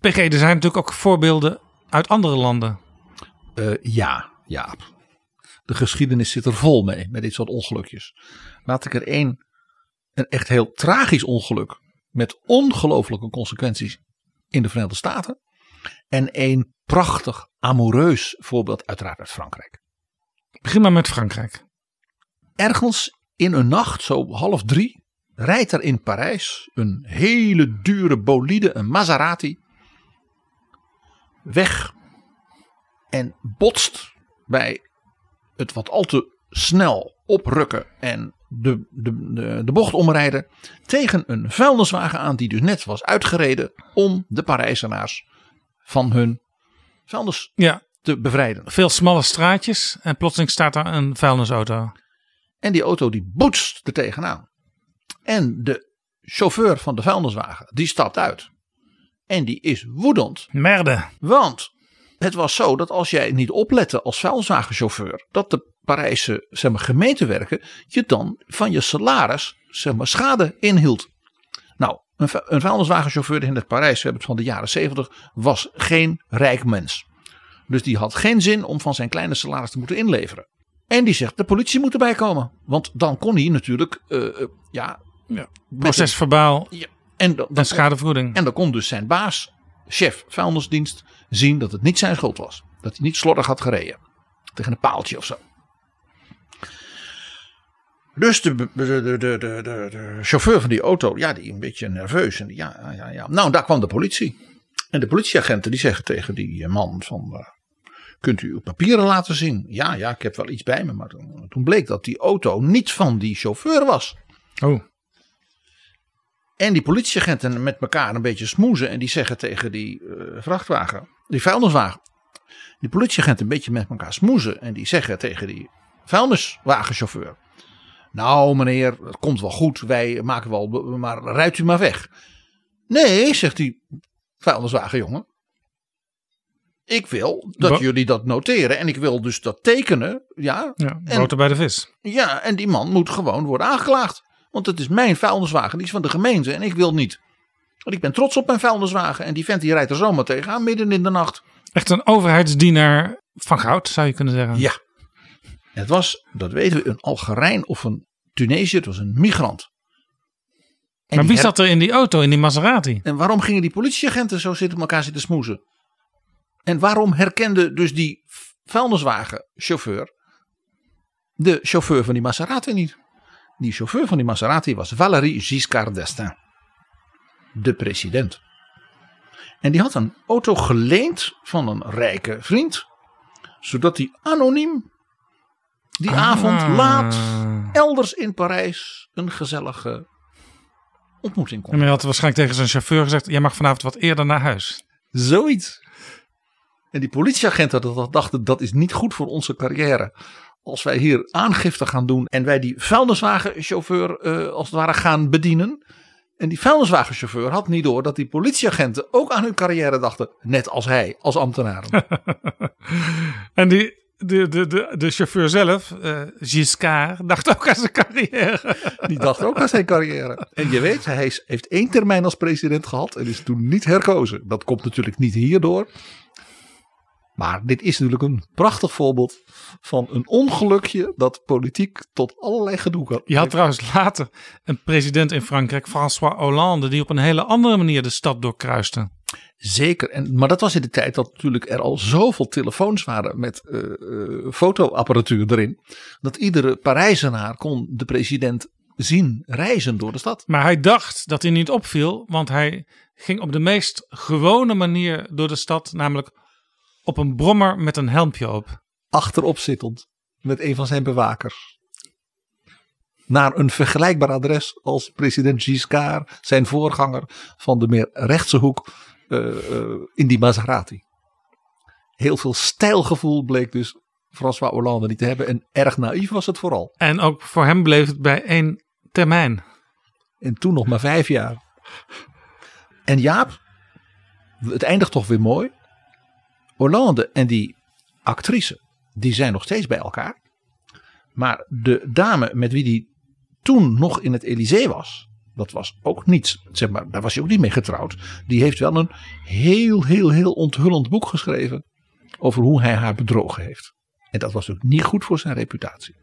[SPEAKER 4] PG, er zijn natuurlijk ook voorbeelden uit andere landen.
[SPEAKER 5] Eh, ja, Jaap. De geschiedenis zit er vol mee, met dit soort ongelukjes. Laat ik er één, een echt heel tragisch ongeluk met ongelooflijke consequenties in de Verenigde Staten. En één prachtig, amoureus voorbeeld uiteraard uit Frankrijk.
[SPEAKER 4] Begin maar met Frankrijk.
[SPEAKER 5] Ergens in een nacht, zo half drie, rijdt er in Parijs een hele dure bolide, een Maserati, weg en botst bij het wat al te snel oprukken en de, de, de, de bocht omrijden tegen een vuilniswagen aan die dus net was uitgereden om de Parijzenaars van hun vuilnis
[SPEAKER 4] Ja,
[SPEAKER 5] te bevrijden.
[SPEAKER 4] veel smalle straatjes en plotseling staat daar een vuilnisauto.
[SPEAKER 5] En die auto die boetst er tegenaan. En de chauffeur van de vuilniswagen die stapt uit. En die is woedend.
[SPEAKER 4] Merde.
[SPEAKER 5] Want het was zo dat als jij niet oplette als vuilniswagenchauffeur. Dat de Parijse zeg maar, gemeentewerken je dan van je salaris zeg maar, schade inhield. Nou, een, vu- een vuilniswagenchauffeur in het Parijs, we hebben het van de jaren 70, was geen rijk mens. Dus die had geen zin om van zijn kleine salaris te moeten inleveren. En die zegt, de politie moet erbij komen. Want dan kon hij natuurlijk, eh, ja...
[SPEAKER 4] Ja, procesverbaal
[SPEAKER 5] Ja, en, dan, dan,
[SPEAKER 4] en schadevergoeding.
[SPEAKER 5] en dan kon dus zijn baas, chef vuilnisdienst, zien dat het niet zijn schuld was. Dat hij niet slordig had gereden. Tegen een paaltje of zo. Dus de, de, de, de, chauffeur van die auto, ja, die een beetje nerveus. En ja, ja, ja. Nou, daar kwam de politie. En de politieagenten die zeggen tegen die man van, eh, kunt u uw papieren laten zien? Ja, ja, ik heb wel iets bij me. Maar toen, toen bleek dat die auto niet van die chauffeur was.
[SPEAKER 4] Oh,
[SPEAKER 5] En die politieagenten met elkaar een beetje smoezen. En die zeggen tegen die eh, vrachtwagen, die vuilniswagen. Die politieagenten een beetje met elkaar smoezen. En die zeggen tegen die vuilniswagenchauffeur. Nou meneer, het komt wel goed. Wij maken wel, maar rijdt u maar weg. Nee, zegt die vuilniswagenjongen. Ik wil dat jullie dat noteren. En ik wil dus dat tekenen. Ja,
[SPEAKER 4] ja, boter bij de vis.
[SPEAKER 5] ja, en die man moet gewoon worden aangeklaagd. Want het is mijn vuilniswagen, die is van de gemeente en ik wil niet. Want ik ben trots op mijn vuilniswagen. En die vent die rijdt er zomaar tegenaan midden in de nacht.
[SPEAKER 4] Echt een overheidsdienaar van goud, zou je kunnen zeggen.
[SPEAKER 5] Ja. Het was, dat weten we, een Algerijn of een Tunesiër. Het was een migrant. En
[SPEAKER 4] maar wie
[SPEAKER 5] her-
[SPEAKER 4] zat er in die auto, in die Maserati?
[SPEAKER 5] En waarom gingen die politieagenten zo zitten elkaar zitten smoezen? En waarom herkende dus die vuilniswagenchauffeur de chauffeur van die Maserati niet? Die chauffeur van die Maserati was Valéry Giscard d'Estaing. De president. En die had een auto geleend van een rijke vriend. Zodat hij anoniem die
[SPEAKER 4] Ah.
[SPEAKER 5] avond laat elders in Parijs een gezellige ontmoeting kon
[SPEAKER 4] En hij had waarschijnlijk tegen zijn chauffeur gezegd: Jij mag vanavond wat eerder naar huis.
[SPEAKER 5] Zoiets. En die politieagenten dat- dachten dat is niet goed voor onze carrière. Als wij hier aangifte gaan doen en wij die vuilniswagenchauffeur eh, als het ware gaan bedienen. En die vuilniswagenchauffeur had niet door dat die politieagenten ook aan hun carrière dachten. Net als hij, als ambtenaren. [laughs]
[SPEAKER 4] En die, de, de, de, de chauffeur zelf, eh Giscard, dacht ook aan zijn carrière. [laughs]
[SPEAKER 5] Die dacht ook aan zijn carrière. En je weet, hij is- heeft één termijn als president gehad en is toen niet herkozen. Dat komt natuurlijk niet hierdoor. Maar dit is natuurlijk een prachtig voorbeeld van een ongelukje dat politiek tot allerlei gedoe kan.
[SPEAKER 4] Je had trouwens later een president in Frankrijk, François Hollande, die op een hele andere manier de stad doorkruiste.
[SPEAKER 5] Zeker, en, maar dat was in de tijd dat natuurlijk er al zoveel telefoons waren met eh, eh, fotoapparatuur erin. Dat iedere Parijzenaar kon de president zien reizen door de stad.
[SPEAKER 4] Maar hij dacht dat hij niet opviel, want hij ging op de meest gewone manier door de stad, namelijk op een brommer met een helmpje op.
[SPEAKER 5] Achterop zittend met een van zijn bewakers. Naar een vergelijkbaar adres als president Giscard, zijn voorganger van de meer rechtse hoek eh, eh, in die Maserati. Heel veel stijlgevoel bleek dus François Hollande niet te hebben en erg naïef was het vooral.
[SPEAKER 4] En ook voor hem bleef het bij één termijn.
[SPEAKER 5] En toen nog maar vijf jaar. En Jaap, het eindigt toch weer mooi. Hollande en die actrice, die zijn nog steeds bij elkaar. Maar de dame met wie die toen nog in het Elysée was, dat was ook niets. Zeg maar, daar was hij ook niet mee getrouwd. Die heeft wel een heel, heel, heel onthullend boek geschreven over hoe hij haar bedrogen heeft. En dat was ook niet goed voor zijn reputatie.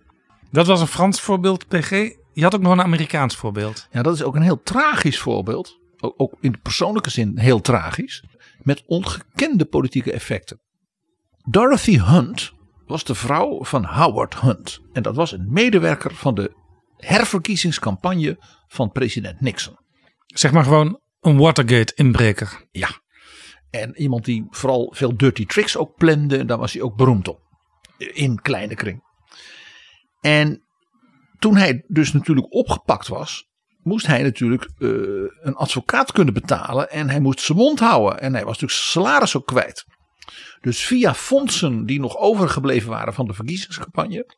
[SPEAKER 4] Dat was een Frans voorbeeld, PG. Je had ook nog een Amerikaans voorbeeld.
[SPEAKER 5] Ja, dat is ook een heel tragisch voorbeeld. Ook, ook in de persoonlijke zin heel tragisch. Met ongekende politieke effecten. Dorothy Hunt was de vrouw van Howard Hunt. En dat was een medewerker van de herverkiezingscampagne van president Nixon.
[SPEAKER 4] Zeg maar gewoon een Watergate-inbreker.
[SPEAKER 5] Ja. En iemand die vooral veel dirty tricks ook plande. En daar was hij ook beroemd op. In kleine kring. En toen hij dus natuurlijk opgepakt was. Moest hij natuurlijk eh, een advocaat kunnen betalen. En hij moest zijn mond houden. En hij was natuurlijk salaris ook kwijt. Dus via fondsen die nog overgebleven waren van de verkiezingscampagne.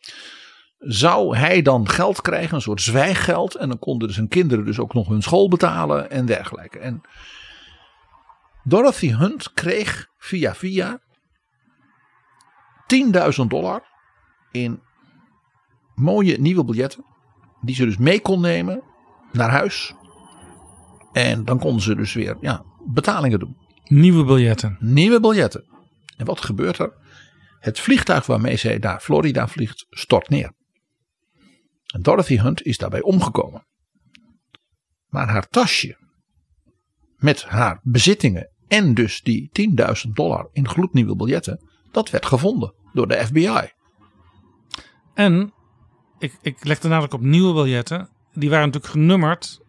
[SPEAKER 5] Zou hij dan geld krijgen, een soort zwijggeld. En dan konden zijn kinderen dus ook nog hun school betalen en dergelijke. En Dorothy Hunt kreeg via via 10.000 dollar in mooie nieuwe biljetten. Die ze dus mee kon nemen naar huis. En dan konden ze dus weer ja, betalingen doen.
[SPEAKER 4] Nieuwe biljetten.
[SPEAKER 5] Nieuwe biljetten. En wat gebeurt er? Het vliegtuig waarmee zij naar Florida vliegt stort neer. En Dorothy Hunt is daarbij omgekomen. Maar haar tasje met haar bezittingen en dus die 10.000 dollar in gloednieuwe biljetten, dat werd gevonden door de FBI.
[SPEAKER 4] En ik, ik leg de nadruk op nieuwe biljetten. Die waren natuurlijk genummerd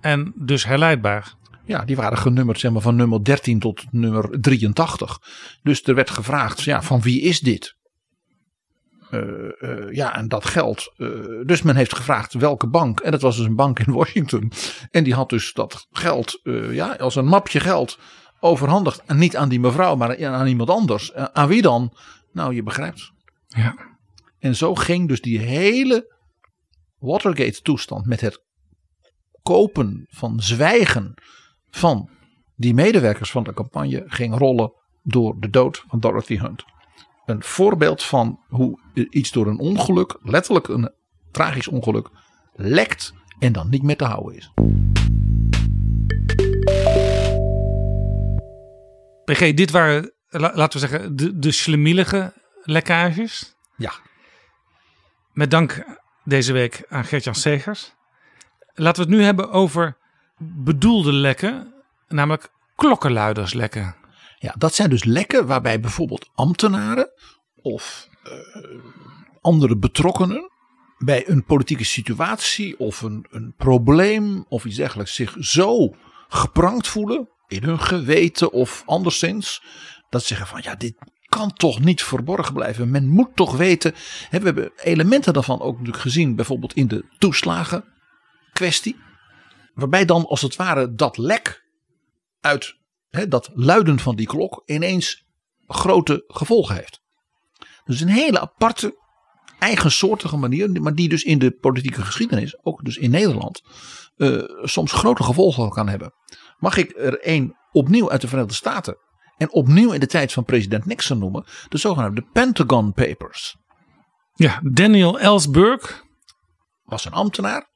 [SPEAKER 4] en dus herleidbaar.
[SPEAKER 5] Ja, die waren genummerd zeg maar, van nummer 13 tot nummer 83. Dus er werd gevraagd, ja, van wie is dit? Eh, eh, ja, en dat geld. eh, dus men heeft gevraagd welke bank. En dat was dus een bank in [laughs] Washington. En die had dus dat geld, ja, als een mapje geld overhandigd. En niet aan die mevrouw, maar aan iemand anders. Aan wie dan? Nou, je begrijpt.
[SPEAKER 4] Ja.
[SPEAKER 5] En zo ging dus die hele Watergate-toestand met het kopen van zwijgen van die medewerkers van de campagne ging rollen door de dood van Dorothy Hunt. Een voorbeeld van hoe iets door een ongeluk, letterlijk een tragisch ongeluk, lekt en dan niet meer te houden is.
[SPEAKER 4] PG, dit waren la- laten we zeggen, de, de schlemielige lekkages.
[SPEAKER 5] Ja.
[SPEAKER 4] Met dank deze week aan Gert-Jan Segers. Laten we het nu hebben over bedoelde lekken, namelijk klokkenluiderslekken.
[SPEAKER 5] Ja, dat zijn dus lekken waarbij bijvoorbeeld ambtenaren of eh, andere betrokkenen bij een politieke situatie of een, een probleem of iets dergelijks zich zo geprankt voelen in hun geweten of anderszins dat ze zeggen van ja dit kan toch niet verborgen blijven. Men moet toch weten. Hè, we hebben elementen daarvan ook natuurlijk gezien bijvoorbeeld in de toeslagen kwestie. Waarbij dan als het ware dat lek uit hè, dat luiden van die klok ineens grote gevolgen heeft. Dus een hele aparte, eigensoortige manier, maar die dus in de politieke geschiedenis, ook dus in Nederland, eh, soms grote gevolgen kan hebben. Mag ik er één opnieuw uit de Verenigde Staten en opnieuw in de tijd van president Nixon noemen, de zogenaamde Pentagon Papers.
[SPEAKER 4] Ja, Daniel Ellsberg.
[SPEAKER 5] Was een ambtenaar.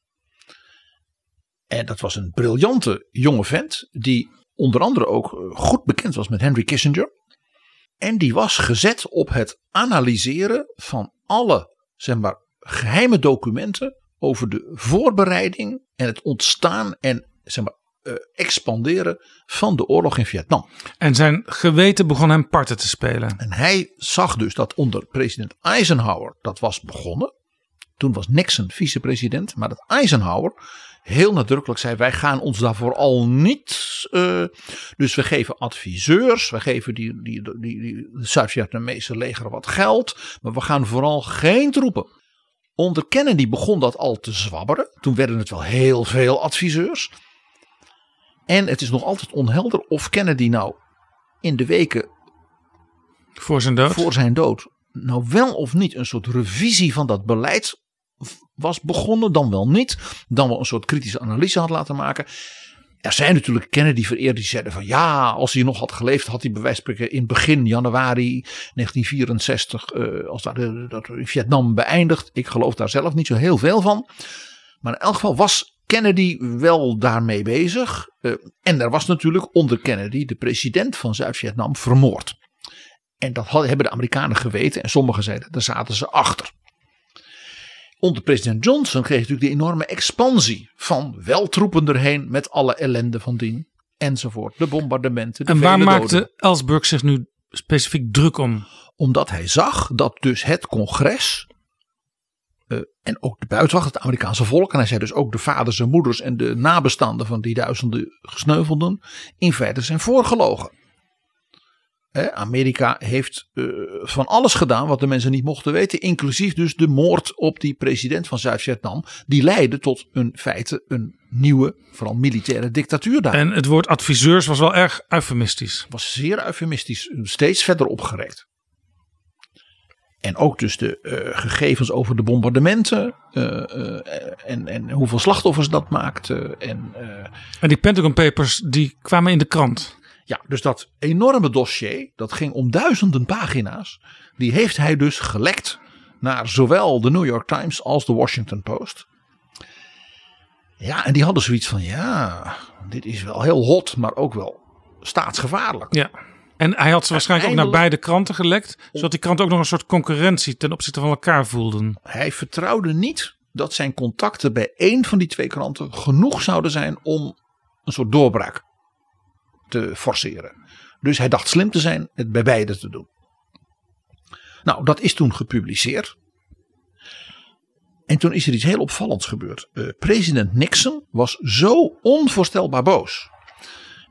[SPEAKER 5] En dat was een briljante jonge vent, die onder andere ook eh, goed bekend was met Henry Kissinger. En die was gezet op het analyseren van alle zeg maar, geheime documenten over de voorbereiding en het ontstaan en zeg maar, eh, expanderen van de oorlog in Vietnam.
[SPEAKER 4] En zijn geweten begon hem parten te spelen.
[SPEAKER 5] En hij zag dus dat onder president Eisenhower dat was begonnen. Toen was Nixon vicepresident, maar dat Eisenhower heel nadrukkelijk zei: wij gaan ons daarvoor al niet. eh, dus we geven adviseurs, we geven die, die, die, die Zuid-Vietnamese leger wat geld, maar we gaan vooral geen troepen. Onder Kennedy begon dat al te zwabberen. Toen werden het wel heel veel adviseurs. En het is nog altijd onhelder of Kennedy nou in de weken
[SPEAKER 4] Voor zijn dood.
[SPEAKER 5] voor zijn dood nou wel of niet een soort revisie van dat beleid was begonnen, dan wel niet. Dan wel een soort kritische analyse had laten maken. Er zijn natuurlijk Kennedy-vereerders die zeiden van ja, als hij nog had geleefd, had hij bij wijze van in begin januari 1964, eh, als dat in Vietnam beëindigd. Ik geloof daar zelf niet zo heel veel van. Maar in elk geval was Kennedy wel daarmee bezig. Eh, en er was natuurlijk onder Kennedy de president van Zuid-Vietnam vermoord. En dat hebben de Amerikanen geweten. En sommigen zeiden, daar zaten ze achter. Onder president Johnson kreeg natuurlijk de enorme expansie van wel troepen erheen met alle ellende van dien. Enzovoort. De bombardementen. De
[SPEAKER 4] En waar maakte
[SPEAKER 5] doden.
[SPEAKER 4] Ellsberg zich nu specifiek druk om?
[SPEAKER 5] Omdat hij zag dat dus het congres. En ook de buitenwacht, het Amerikaanse volk. En hij zei dus ook de vaders en moeders en de nabestaanden van die duizenden gesneuvelden. in feite zijn voorgelogen. Hè, Amerika heeft eh, van alles gedaan wat de mensen niet mochten weten. Inclusief dus de moord op die president van Zuid-Vietnam. Die leidde tot een feite een nieuwe, vooral militaire dictatuur daar.
[SPEAKER 4] En het woord adviseurs was wel erg eufemistisch.
[SPEAKER 5] was zeer eufemistisch, steeds verder opgerekt. En ook dus de eh, gegevens over de bombardementen eh, eh, en, en hoeveel slachtoffers dat maakte. En,
[SPEAKER 4] En die Pentagon Papers die kwamen in de krant.
[SPEAKER 5] ja, dus dat enorme dossier, dat ging om duizenden pagina's. Die heeft hij dus gelekt naar zowel de New York Times als de Washington Post. Ja, en die hadden zoiets van, ja, dit is wel heel hot, maar ook wel staatsgevaarlijk.
[SPEAKER 4] Ja. En hij had ze waarschijnlijk ook naar beide kranten gelekt. Zodat die kranten ook nog een soort concurrentie ten opzichte van elkaar voelden.
[SPEAKER 5] Hij vertrouwde niet dat zijn contacten bij één van die twee kranten genoeg zouden zijn om een soort doorbraak te forceren. Dus hij dacht slim te zijn het bij beide te doen. Nou, dat is toen gepubliceerd. En toen is er iets heel opvallends gebeurd. Eh, president Nixon was zo onvoorstelbaar boos.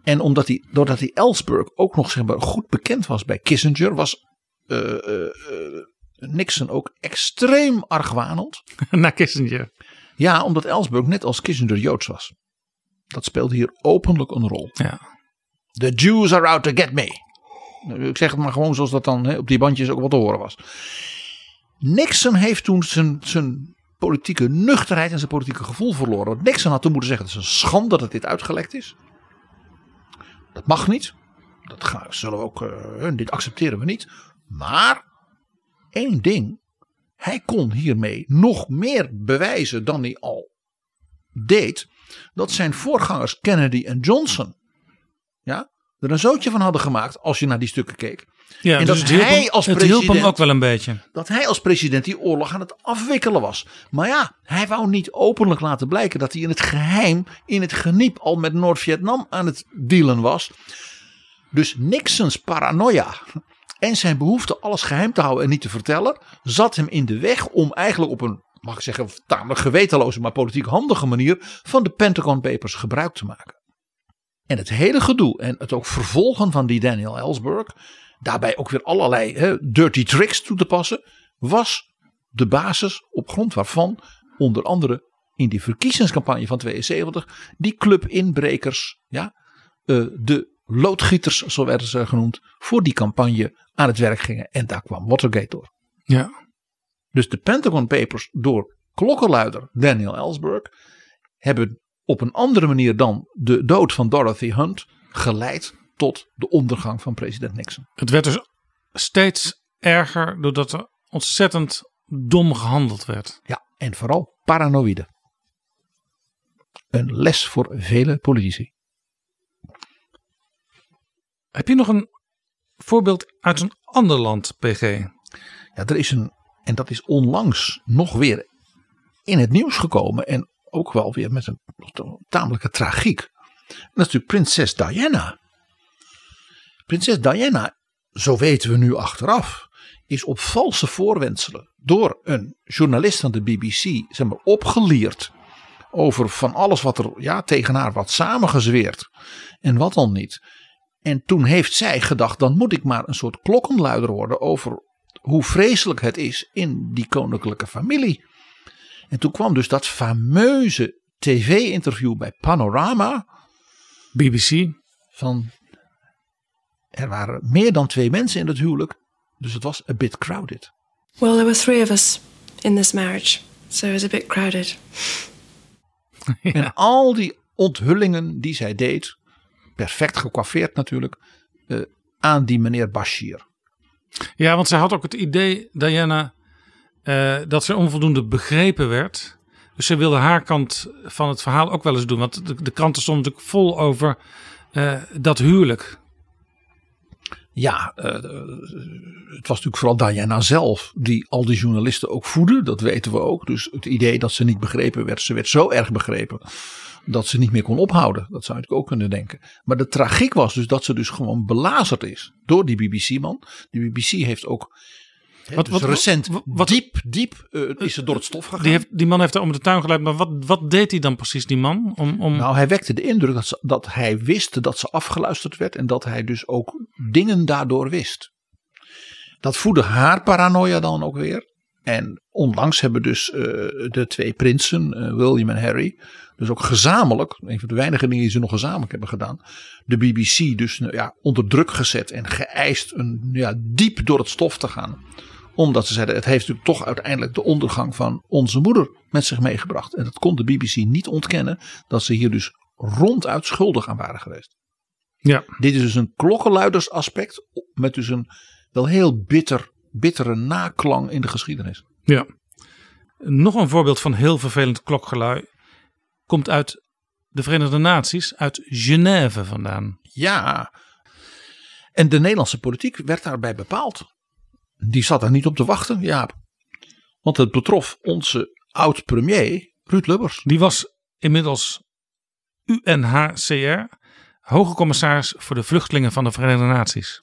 [SPEAKER 5] En omdat hij, doordat hij Ellsberg ook nog zeg maar, goed bekend was bij Kissinger, was eh, eh, eh, Nixon ook extreem argwanend. [laughs]
[SPEAKER 4] naar Kissinger.
[SPEAKER 5] Ja, omdat Ellsberg net als Kissinger Joods was. Dat speelde hier openlijk een rol.
[SPEAKER 4] Ja.
[SPEAKER 5] The Jews are out to get me. Ik zeg het maar gewoon zoals dat dan hè, op die bandjes ook wat te horen was. Nixon heeft toen zijn, zijn politieke nuchterheid en zijn politieke gevoel verloren. Want Nixon had toen moeten zeggen: het is een schande dat dit uitgelekt is. Dat mag niet. Dat gaan, zullen we ook, eh, dit accepteren we niet. Maar één ding. Hij kon hiermee nog meer bewijzen dan hij al deed. Dat zijn voorgangers Kennedy en Johnson. Ja, er een zootje van hadden gemaakt als je naar die stukken keek.
[SPEAKER 4] Ja,
[SPEAKER 5] en
[SPEAKER 4] dus
[SPEAKER 5] dat hij
[SPEAKER 4] hem,
[SPEAKER 5] als
[SPEAKER 4] het hielp hem
[SPEAKER 5] president-
[SPEAKER 4] ook wel een beetje.
[SPEAKER 5] dat hij als president die oorlog aan het afwikkelen was. Maar ja, hij wou niet openlijk laten blijken dat hij in het geheim, in het geniep al met Noord-Vietnam aan het dealen was. Dus Nixons paranoia en zijn behoefte alles geheim te houden en niet te vertellen, zat hem in de weg om eigenlijk op een, mag ik zeggen, tamelijk gewetenloze, maar politiek handige manier van de Pentagon Papers gebruik te maken. En het hele gedoe en het ook vervolgen van die Daniel Ellsberg, daarbij ook weer allerlei dirty tricks toe te passen, was de basis op grond waarvan onder andere in die verkiezingscampagne van 72 die club inbrekers, ja, eh, de loodgieters, zo werden ze genoemd, voor die campagne aan het werk gingen. En daar kwam Watergate door.
[SPEAKER 4] Ja.
[SPEAKER 5] Dus de Pentagon Papers door klokkenluider Daniel Ellsberg hebben op een andere manier dan de dood van Dorothy Hunt geleid tot de ondergang van president Nixon.
[SPEAKER 4] Het werd dus steeds erger doordat er ontzettend dom gehandeld werd.
[SPEAKER 5] Ja, en vooral paranoïde. Een les voor vele politici.
[SPEAKER 4] Heb je nog een voorbeeld uit een ander land, PG?
[SPEAKER 5] Ja, er is een, en dat is onlangs nog weer in het nieuws gekomen. En ook wel weer met een tamelijke tragiek. Dat is natuurlijk prinses Diana. Prinses Diana, zo weten we nu achteraf, is op valse voorwendselen door een journalist van de BBC zeg maar, opgeleerd over van alles wat er ja, tegen haar wat samengezweerd en wat dan niet. En toen heeft zij gedacht, dan moet ik maar een soort klokkenluider worden over hoe vreselijk het is in die koninklijke familie. En toen kwam dus dat fameuze tv-interview bij Panorama
[SPEAKER 4] BBC.
[SPEAKER 5] van er waren meer dan twee mensen in het huwelijk, dus het was a bit crowded.
[SPEAKER 9] Well, there were three of us in this marriage, so it was a bit crowded. [laughs]
[SPEAKER 5] En al die onthullingen die zij deed, perfect gecoiffeerd natuurlijk, eh, aan die meneer Bashir.
[SPEAKER 4] Ja, want zij had ook het idee, Diana, eh, dat ze onvoldoende begrepen werd. Dus ze wilde haar kant van het verhaal ook wel eens doen. Want de, de kranten stonden natuurlijk vol over eh, dat huwelijk.
[SPEAKER 5] Ja, eh, het was natuurlijk vooral Diana zelf die al die journalisten ook voedde. Dat weten we ook. Dus het idee dat ze niet begrepen werd. Ze werd zo erg begrepen dat ze niet meer kon ophouden. Dat zou ik ook kunnen denken. Maar de tragiek was dus dat ze dus gewoon belazerd is door die BBC-man. Die BBC heeft ook
[SPEAKER 4] Wat-
[SPEAKER 5] dus
[SPEAKER 4] wat-
[SPEAKER 5] recent
[SPEAKER 4] wat-
[SPEAKER 5] diep, diep eh, is ze door het stof gegaan.
[SPEAKER 4] Die, heeft, die man heeft haar om de tuin geleid. Maar wat, wat deed hij dan precies, die man? Om, om...
[SPEAKER 5] Nou, hij wekte de indruk dat, ze, dat hij wist dat ze afgeluisterd werd en dat hij dus ook dingen daardoor wist. Dat voedde haar paranoia dan ook weer. En onlangs hebben dus eh, de twee prinsen, eh, William en Harry, dus ook gezamenlijk, een van de weinige dingen die ze nog gezamenlijk hebben gedaan, de BBC dus nou ja, onder druk gezet en geëist een, ja, diep door het stof te gaan. Omdat ze zeiden, het heeft natuurlijk toch uiteindelijk de ondergang van onze moeder met zich meegebracht. En dat kon de BBC niet ontkennen, dat ze hier dus ronduit schuldig aan waren geweest.
[SPEAKER 4] Ja.
[SPEAKER 5] Dit is dus een klokkenluidersaspect met dus een wel heel bitter, bittere naklang in de geschiedenis.
[SPEAKER 4] Ja. Nog een voorbeeld van heel vervelend klokgelui komt uit de Verenigde Naties, uit Genève vandaan.
[SPEAKER 5] Ja. En de Nederlandse politiek werd daarbij bepaald. Die zat daar niet op te wachten, Jaap. Want het betrof onze oud-premier Ruud Lubbers.
[SPEAKER 4] Die was inmiddels UNHCR, hoge commissaris voor de vluchtelingen van de Verenigde Naties.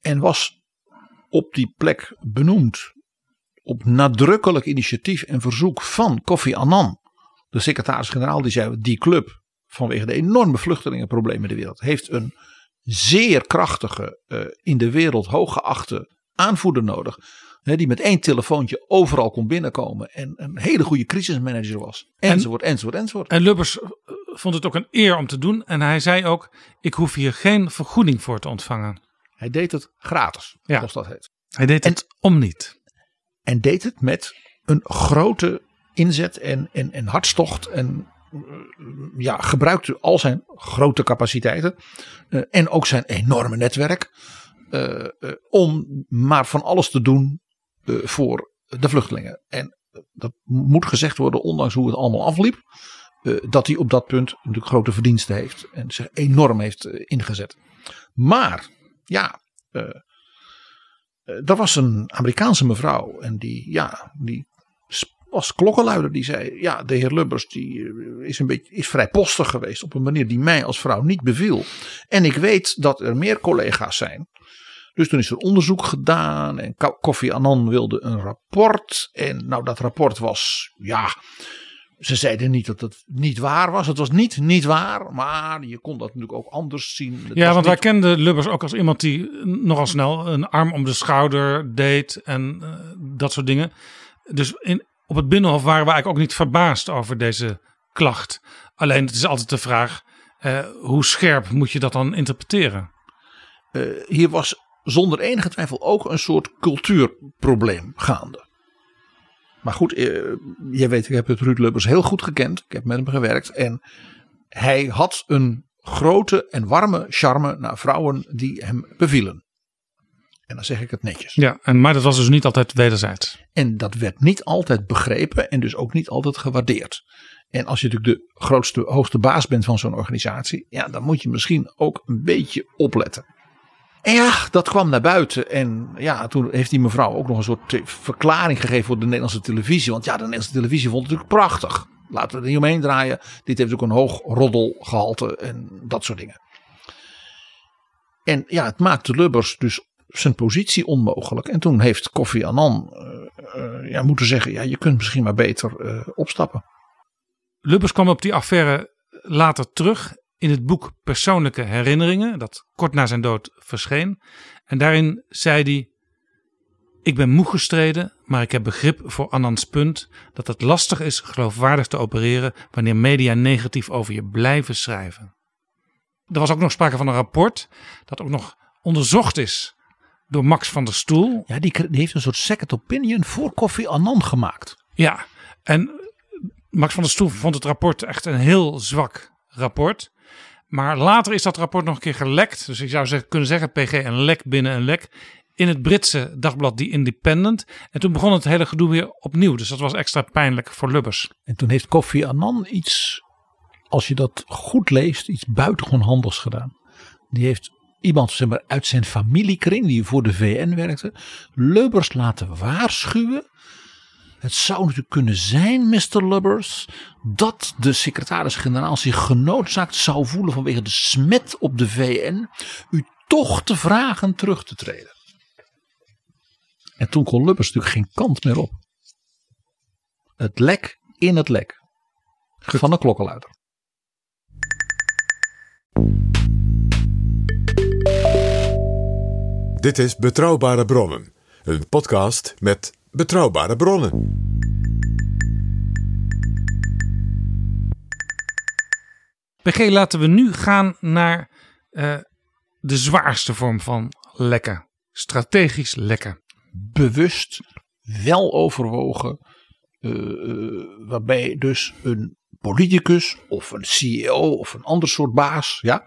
[SPEAKER 5] En was op die plek benoemd op nadrukkelijk initiatief en verzoek van Kofi Annan. De secretaris-generaal die zei die club vanwege de enorme vluchtelingenproblemen in de wereld heeft een zeer krachtige, eh, in de wereld hooggeachte aanvoerder nodig. Hè, die met één telefoontje overal kon binnenkomen en een hele goede crisismanager was. Enzovoort, enzovoort, enzovoort.
[SPEAKER 4] En Lubbers eh, vond het ook een eer om te doen. En hij zei ook, ik hoef hier geen vergoeding voor te ontvangen.
[SPEAKER 5] Hij deed het gratis,
[SPEAKER 4] Ja.
[SPEAKER 5] zoals dat heet.
[SPEAKER 4] Hij deed het om niet.
[SPEAKER 5] En deed het met een grote inzet en, en, en hartstocht. En eh, ja, gebruikte al zijn grote capaciteiten. eh, en ook zijn enorme netwerk. Eh, eh, om maar van alles te doen eh, voor de vluchtelingen. En dat moet gezegd worden, ondanks hoe het allemaal afliep. dat hij op dat punt natuurlijk grote verdiensten heeft. En zich enorm heeft ingezet. Maar ja, er was een Amerikaanse mevrouw en die, ja, die was klokkenluider. Die zei, ja, de heer Lubbers die is, een beetje, is vrij postig geweest op een manier die mij als vrouw niet beviel. En ik weet dat er meer collega's zijn. Dus toen is er onderzoek gedaan en Ko- Kofi Annan wilde een rapport. En nou, dat rapport was, ja, ze zeiden niet dat het niet waar was. Het was niet niet waar, maar je kon dat natuurlijk ook anders zien. Het
[SPEAKER 4] Ja, want wij kenden Lubbers ook als iemand die nogal snel een arm om de schouder deed en eh, dat soort dingen. Dus in, op het Binnenhof waren we eigenlijk ook niet verbaasd over deze klacht. Alleen het is altijd de vraag, eh, hoe scherp moet je dat dan interpreteren?
[SPEAKER 5] Eh, hier was zonder enige twijfel ook een soort cultuurprobleem gaande. Maar goed, eh, jij weet, ik heb het Ruud Lubbers heel goed gekend. Ik heb met hem gewerkt. En hij had een grote en warme charme naar vrouwen die hem bevielen. En dan zeg ik het netjes.
[SPEAKER 4] Ja, en, maar dat was dus niet altijd wederzijds.
[SPEAKER 5] En dat werd niet altijd begrepen en dus ook niet altijd gewaardeerd. En als je natuurlijk de grootste, hoogste baas bent van zo'n organisatie, ja, dan moet je misschien ook een beetje opletten. En ja, dat kwam naar buiten. En ja, toen heeft die mevrouw ook nog een soort verklaring gegeven voor de Nederlandse televisie. Want ja, de Nederlandse televisie vond het natuurlijk prachtig. Laten we er niet omheen draaien. Dit heeft ook een hoog roddelgehalte en dat soort dingen. En ja, het maakte Lubbers dus zijn positie onmogelijk. En toen heeft Kofi Annan eh, ja, moeten zeggen: ja, je kunt misschien maar beter eh, opstappen.
[SPEAKER 4] Lubbers kwam op die affaire later terug in het boek Persoonlijke Herinneringen, dat kort na zijn dood verscheen. En daarin zei hij: Ik ben moe gestreden, maar ik heb begrip voor Annans punt dat het lastig is geloofwaardig te opereren wanneer media negatief over je blijven schrijven. Er was ook nog sprake van een rapport dat ook nog onderzocht is door Max van der Stoel.
[SPEAKER 5] Ja, die, heeft een soort second opinion voor Kofi Annan gemaakt.
[SPEAKER 4] Ja, en Max van der Stoel vond het rapport echt een heel zwak rapport. Maar later is dat rapport nog een keer gelekt. Dus ik zou zeggen, kunnen zeggen, PG, een lek binnen een lek. In het Britse dagblad The Independent. En toen begon het hele gedoe weer opnieuw. Dus dat was extra pijnlijk voor Lubbers.
[SPEAKER 5] En toen heeft Kofi Annan iets, als je dat goed leest, iets buitengewoon handigs gedaan. Die heeft iemand zeg maar, uit zijn familiekring, die voor de VN werkte, Lubbers laten waarschuwen. Het zou natuurlijk kunnen zijn, Mr. Lubbers, dat de secretaris-generaal zich genoodzaakt zou voelen vanwege de smet op de VN, u toch te vragen terug te treden. En toen kon Lubbers natuurlijk geen kant meer op. Het lek in het lek. Van de klokkenluider.
[SPEAKER 3] Dit is Betrouwbare Bronnen, een podcast met betrouwbare bronnen.
[SPEAKER 4] PG, laten we nu gaan naar eh, de zwaarste vorm van lekken. Strategisch lekken.
[SPEAKER 5] Bewust, wel overwogen. eh, eh, waarbij dus een politicus of een CEO of een ander soort baas. Ja,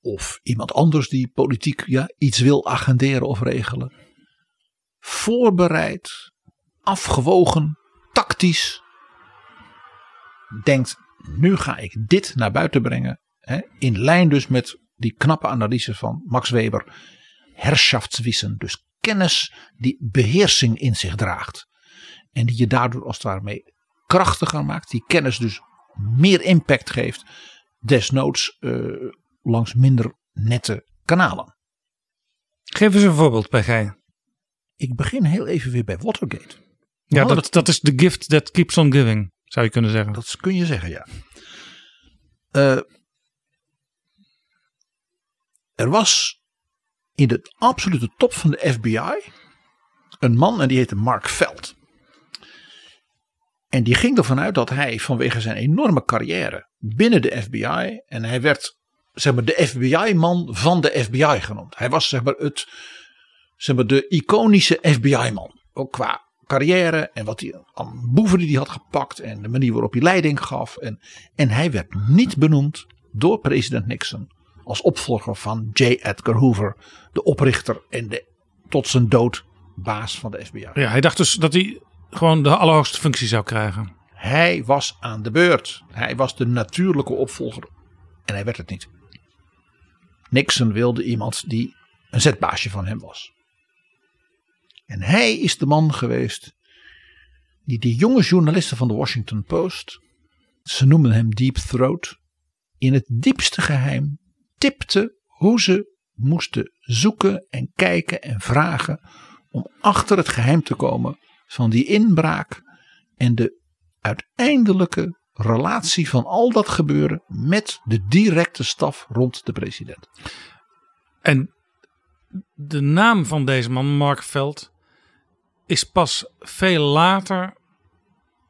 [SPEAKER 5] of iemand anders die politiek ja, iets wil agenderen of regelen. Voorbereid, afgewogen, tactisch. Denkt, nu ga ik dit naar buiten brengen. Hè, in lijn dus met die knappe analyse van Max Weber. Herrschaftswissen, dus kennis die beheersing in zich draagt. En die je daardoor als het ware mee krachtiger maakt. Die kennis dus meer impact geeft. Desnoods eh, langs minder nette kanalen.
[SPEAKER 4] Geef eens een voorbeeld, PG.
[SPEAKER 5] Ik begin heel even weer bij Watergate.
[SPEAKER 4] Ja, dat, dat is the gift that keeps on giving, zou je kunnen zeggen.
[SPEAKER 5] Dat kun je zeggen, ja. Eh, er was in de absolute top van de FBI een man en die heette Mark Veld. En die ging ervan uit dat hij vanwege zijn enorme carrière binnen de FBI en hij werd zeg maar de FBI-man van de FBI genoemd. Hij was zeg maar het zeg maar de iconische FBI-man, ook qua carrière en wat hij aan boeven die hij had gepakt en de manier waarop hij leiding gaf en en hij werd niet benoemd door president Nixon als opvolger van J. Edgar Hoover, de oprichter en de tot zijn dood baas van de FBI.
[SPEAKER 4] Ja, hij dacht dus dat hij gewoon de allerhoogste functie zou krijgen.
[SPEAKER 5] Hij was aan de beurt. Hij was de natuurlijke opvolger. En hij werd het niet. Nixon wilde iemand die een zetbaasje van hem was. En hij is de man geweest die die jonge journalisten van de Washington Post, ze noemen hem Deep Throat, in het diepste geheim tipte hoe ze moesten zoeken en kijken en vragen om achter het geheim te komen van die inbraak en de uiteindelijke relatie van al dat gebeuren met de directe staf rond de president.
[SPEAKER 4] En de naam van deze man, Mark Veld, is pas veel later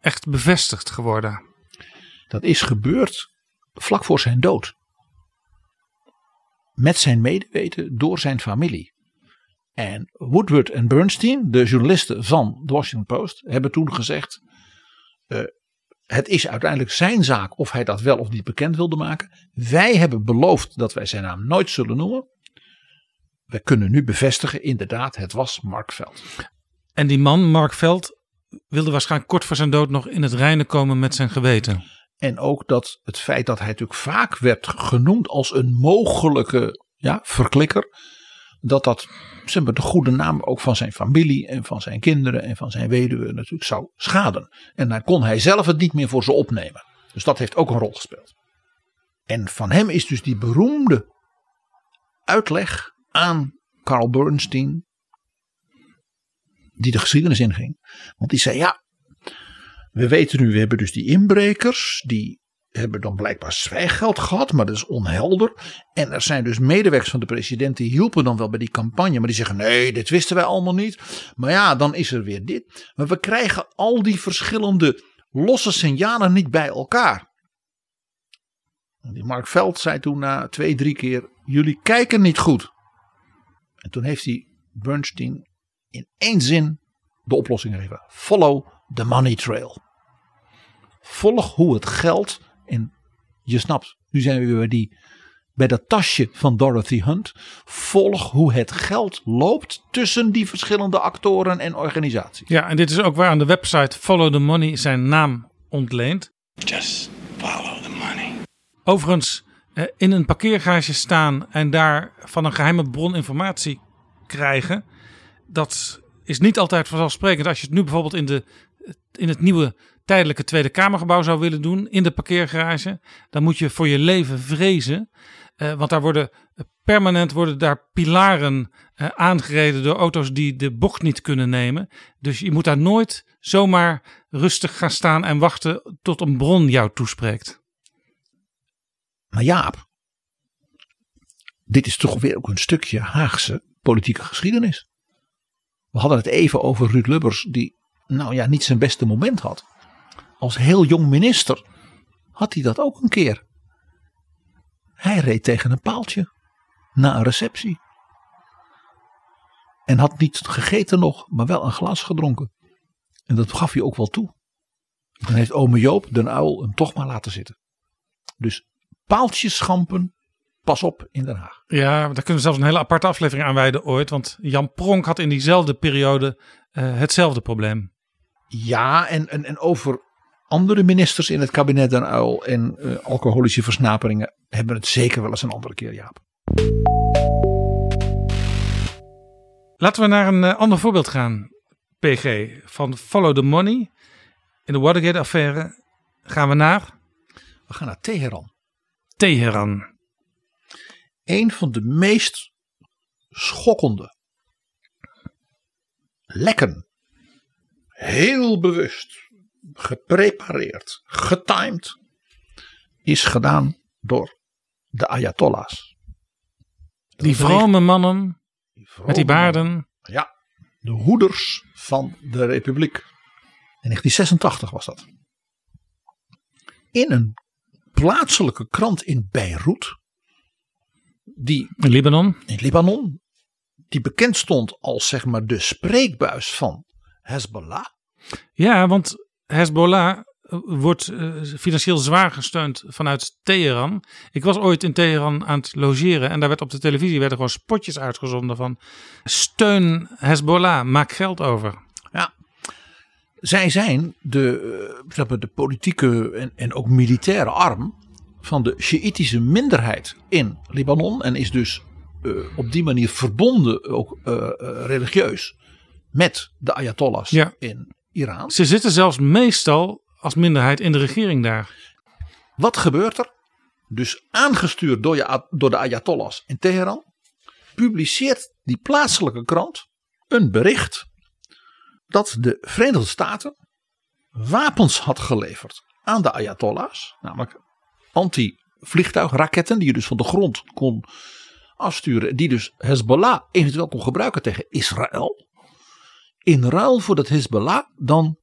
[SPEAKER 4] echt bevestigd geworden.
[SPEAKER 5] Dat is gebeurd vlak voor zijn dood. Met zijn medeweten door zijn familie. En Woodward en Bernstein, de journalisten van de Washington Post, hebben toen gezegd: eh, het is uiteindelijk zijn zaak of hij dat wel of niet bekend wilde maken. Wij hebben beloofd dat wij zijn naam nooit zullen noemen. We kunnen nu bevestigen, inderdaad, het was Mark Veld.
[SPEAKER 4] En die man, Mark Veld, wilde waarschijnlijk kort voor zijn dood nog in het reinen komen met zijn geweten.
[SPEAKER 5] En ook dat het feit dat hij natuurlijk vaak werd genoemd als een mogelijke ja, verklikker. Dat dat zeg maar, de goede naam ook van zijn familie en van zijn kinderen en van zijn weduwe natuurlijk zou schaden. En dan kon hij zelf het niet meer voor ze opnemen. Dus dat heeft ook een rol gespeeld. En van hem is dus die beroemde uitleg aan Carl Bernstein. Die de geschiedenis inging. Want die zei ja, we weten nu, we hebben dus die inbrekers, die hebben dan blijkbaar zwijggeld gehad, maar dat is onhelder. En er zijn dus medewerkers van de president die hielpen dan wel bij die campagne, maar die zeggen nee, dit wisten wij allemaal niet. Maar ja, dan is er weer dit. Maar we krijgen al die verschillende losse signalen niet bij elkaar. Die Mark Veld zei toen na twee, drie keer, jullie kijken niet goed. En toen heeft hij Bernstein in één zin de oplossing gegeven. Follow the money trail. Volg hoe het geld, en je snapt, nu zijn we weer bij, die, bij dat tasje van Dorothy Hunt. Volg hoe het geld loopt tussen die verschillende actoren en organisaties.
[SPEAKER 4] Ja, en dit is ook waar aan de website Follow the Money zijn naam ontleent.
[SPEAKER 11] Just follow the money.
[SPEAKER 4] Overigens, eh, in een parkeergarage staan en daar van een geheime bron informatie krijgen, dat is niet altijd vanzelfsprekend. Als je het nu bijvoorbeeld in, de, in het nieuwe tijdelijke Tweede Kamergebouw zou willen doen, in de parkeergarage, dan moet je voor je leven vrezen. Eh, want daar worden permanent worden daar pilaren eh, aangereden door auto's die de bocht niet kunnen nemen. Dus je moet daar nooit zomaar rustig gaan staan en wachten tot een bron jou toespreekt.
[SPEAKER 5] Maar Jaap, dit is toch weer ook een stukje Haagse politieke geschiedenis. We hadden het even over Ruud Lubbers, die nou ja, niet zijn beste moment had. Als heel jong minister had hij dat ook een keer. Hij reed tegen een paaltje na een receptie. En had niet gegeten nog, maar wel een glas gedronken. En dat gaf hij ook wel toe. Dan heeft ome Joop, den uil, hem toch maar laten zitten. Dus paaltjes schampen, pas op in Den Haag.
[SPEAKER 4] Ja, daar kunnen we zelfs een hele aparte aflevering aan wijden ooit. Want Jan Pronk had in diezelfde periode uh, hetzelfde probleem.
[SPEAKER 5] Ja, en, en, en over andere ministers in het kabinet Den Uil en uh, alcoholische versnaperingen hebben het zeker wel eens een andere keer, Jaap.
[SPEAKER 4] Laten we naar een uh, ander voorbeeld gaan, PG. Van Follow the Money. In de Watergate-affaire gaan we naar...
[SPEAKER 5] We gaan naar Teheran.
[SPEAKER 4] Teheran.
[SPEAKER 5] Een van de meest schokkende lekken. Heel bewust, geprepareerd, getimed. Is gedaan door de Ayatollahs.
[SPEAKER 4] Die vrome mannen
[SPEAKER 5] Die vrome
[SPEAKER 4] met die baarden.
[SPEAKER 5] Ja, de hoeders van de republiek. In 1986 was dat. In een plaatselijke krant in Beirut. Die
[SPEAKER 4] In Libanon.
[SPEAKER 5] in Libanon. Die bekend stond als zeg maar de spreekbuis van Hezbollah.
[SPEAKER 4] Ja, want Hezbollah eh, wordt uh, financieel zwaar gesteund vanuit Teheran. Ik was ooit in Teheran aan het logeren en daar werd op de televisie werden gewoon spotjes uitgezonden van steun Hezbollah, maak geld over.
[SPEAKER 5] Ja. Zij zijn de, uh, de politieke en, en ook militaire arm van de Sjiïtische minderheid in Libanon. En is dus eh, op die manier verbonden, ook eh, eh, religieus, met de Ayatollahs
[SPEAKER 4] Ja.
[SPEAKER 5] in Iran.
[SPEAKER 4] Ze zitten zelfs meestal als minderheid in de regering daar.
[SPEAKER 5] Wat gebeurt er? Dus aangestuurd door, je, door de Ayatollahs in Teheran, publiceert die plaatselijke krant een bericht dat de Verenigde Staten wapens had geleverd aan de Ayatollahs, namelijk anti-vliegtuigraketten die je dus van de grond kon afsturen, die dus Hezbollah eventueel kon gebruiken tegen Israël. In ruil voor dat Hezbollah dan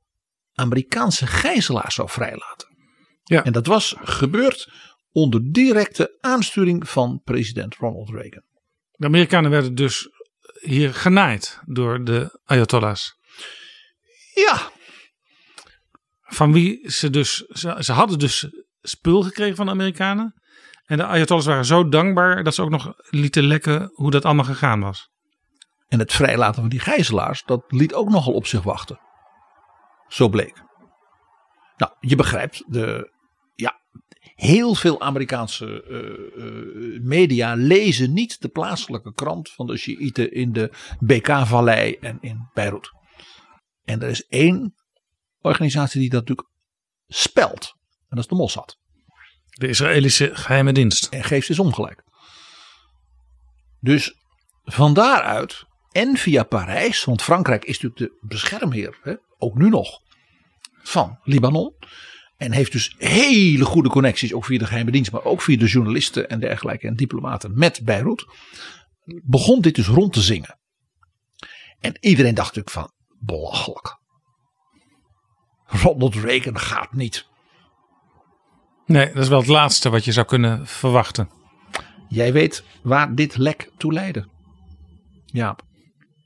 [SPEAKER 5] Amerikaanse gijzelaars zou vrijlaten.
[SPEAKER 4] Ja.
[SPEAKER 5] En dat was gebeurd onder directe aansturing van president Ronald Reagan.
[SPEAKER 4] De Amerikanen werden dus hier genaaid door de Ayatollahs.
[SPEAKER 5] Ja,
[SPEAKER 4] Van wie ze dus, ze, ze hadden dus spul gekregen van de Amerikanen. En de Ayatollahs waren zo dankbaar dat ze ook nog lieten lekken hoe dat allemaal gegaan was.
[SPEAKER 5] en het vrijlaten van die gijzelaars, dat liet ook nogal op zich wachten. Zo bleek. Nou, je begrijpt, de, ja, heel veel Amerikaanse eh, eh, media lezen niet de plaatselijke krant van de Shiiten in de BK-vallei en in Beirut. En er is één organisatie die dat natuurlijk spelt. En dat is de Mossad.
[SPEAKER 4] De Israëlische geheime dienst.
[SPEAKER 5] En geeft is ongelijk. Dus van daaruit en via Parijs, want Frankrijk is natuurlijk de beschermheer, hè, ook nu nog, van Libanon. En heeft dus hele goede connecties, ook via de geheime dienst, maar ook via de journalisten en dergelijke en diplomaten met Beirut. Begon dit dus rond te zingen. En iedereen dacht natuurlijk van, belachelijk. Ronald Reagan gaat niet.
[SPEAKER 4] Nee, dat is wel het laatste wat je zou kunnen verwachten.
[SPEAKER 5] Jij weet waar dit lek toe leidde. Ja,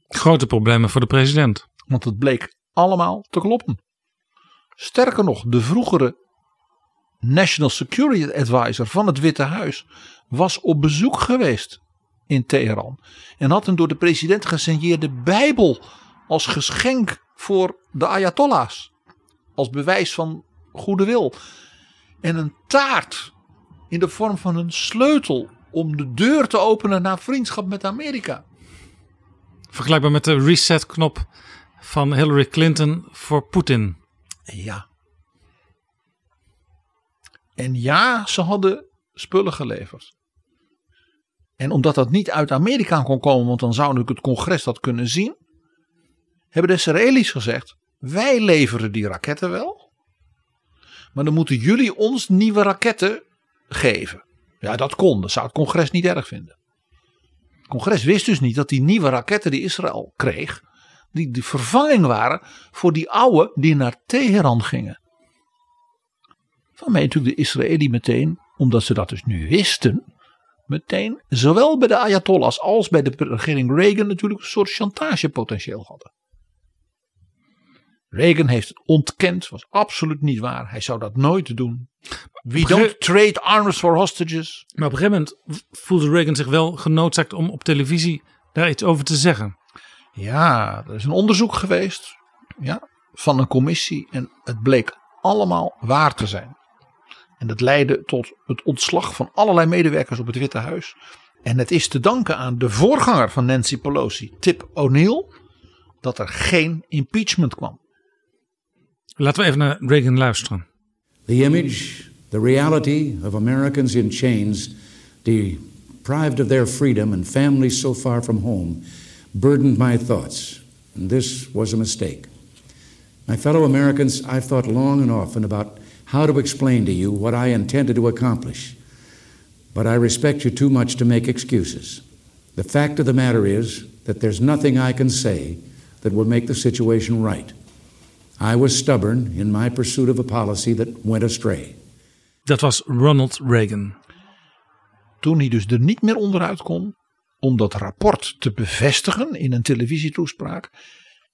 [SPEAKER 4] Grote problemen voor de president.
[SPEAKER 5] want het bleek allemaal te kloppen. Sterker nog, de vroegere National Security Advisor van het Witte Huis was op bezoek geweest in Teheran. En had een door de president gesigneerde Bijbel als geschenk voor de Ayatollahs. Als bewijs van goede wil. En een taart in de vorm van een sleutel om de deur te openen naar vriendschap met Amerika.
[SPEAKER 4] Vergelijkbaar met de reset-knop van Hillary Clinton voor Poetin.
[SPEAKER 5] Ja. En ja, ze hadden spullen geleverd. En omdat dat niet uit Amerika kon komen, want dan zou natuurlijk het congres dat kunnen zien, hebben de Israëli's gezegd: wij leveren die raketten wel, maar dan moeten jullie ons nieuwe raketten geven. Ja, dat kon. Dat zou het congres niet erg vinden. Het congres wist dus niet dat die nieuwe raketten die Israël kreeg, die de vervanging waren voor die oude die naar Teheran gingen. Waarmee natuurlijk de Israëli meteen, omdat ze dat dus nu wisten, meteen zowel bij de Ayatollahs als bij de regering Reagan natuurlijk een soort chantagepotentieel hadden. Reagan heeft het ontkend, was absoluut niet waar. Hij zou dat nooit doen. We don't trade arms for hostages.
[SPEAKER 4] Maar op een gegeven moment voelde Reagan zich wel genoodzaakt om op televisie daar iets over te zeggen.
[SPEAKER 5] Ja, er is een onderzoek geweest ja, van een commissie en het bleek allemaal waar te zijn. En dat leidde tot het ontslag van allerlei medewerkers op het Witte Huis. En het is te danken aan de voorganger van Nancy Pelosi, Tip O'Neill, dat er geen impeachment kwam.
[SPEAKER 4] Laten we even naar Reagan luisteren.
[SPEAKER 12] The image, the reality of Americans in chains, deprived of their freedom and families so far from home, burdened my thoughts. And this was a mistake. My fellow Americans, I've thought long and often about how to explain to you what I intended to accomplish. But I respect you too much to make excuses. The fact of the matter is that there's nothing I can say that will make the situation right. I was stubborn in my pursuit of a policy that went astray.
[SPEAKER 4] Dat was Ronald Reagan.
[SPEAKER 5] Toen hij dus er niet meer onderuit kon om dat rapport te bevestigen in een televisietoespraak.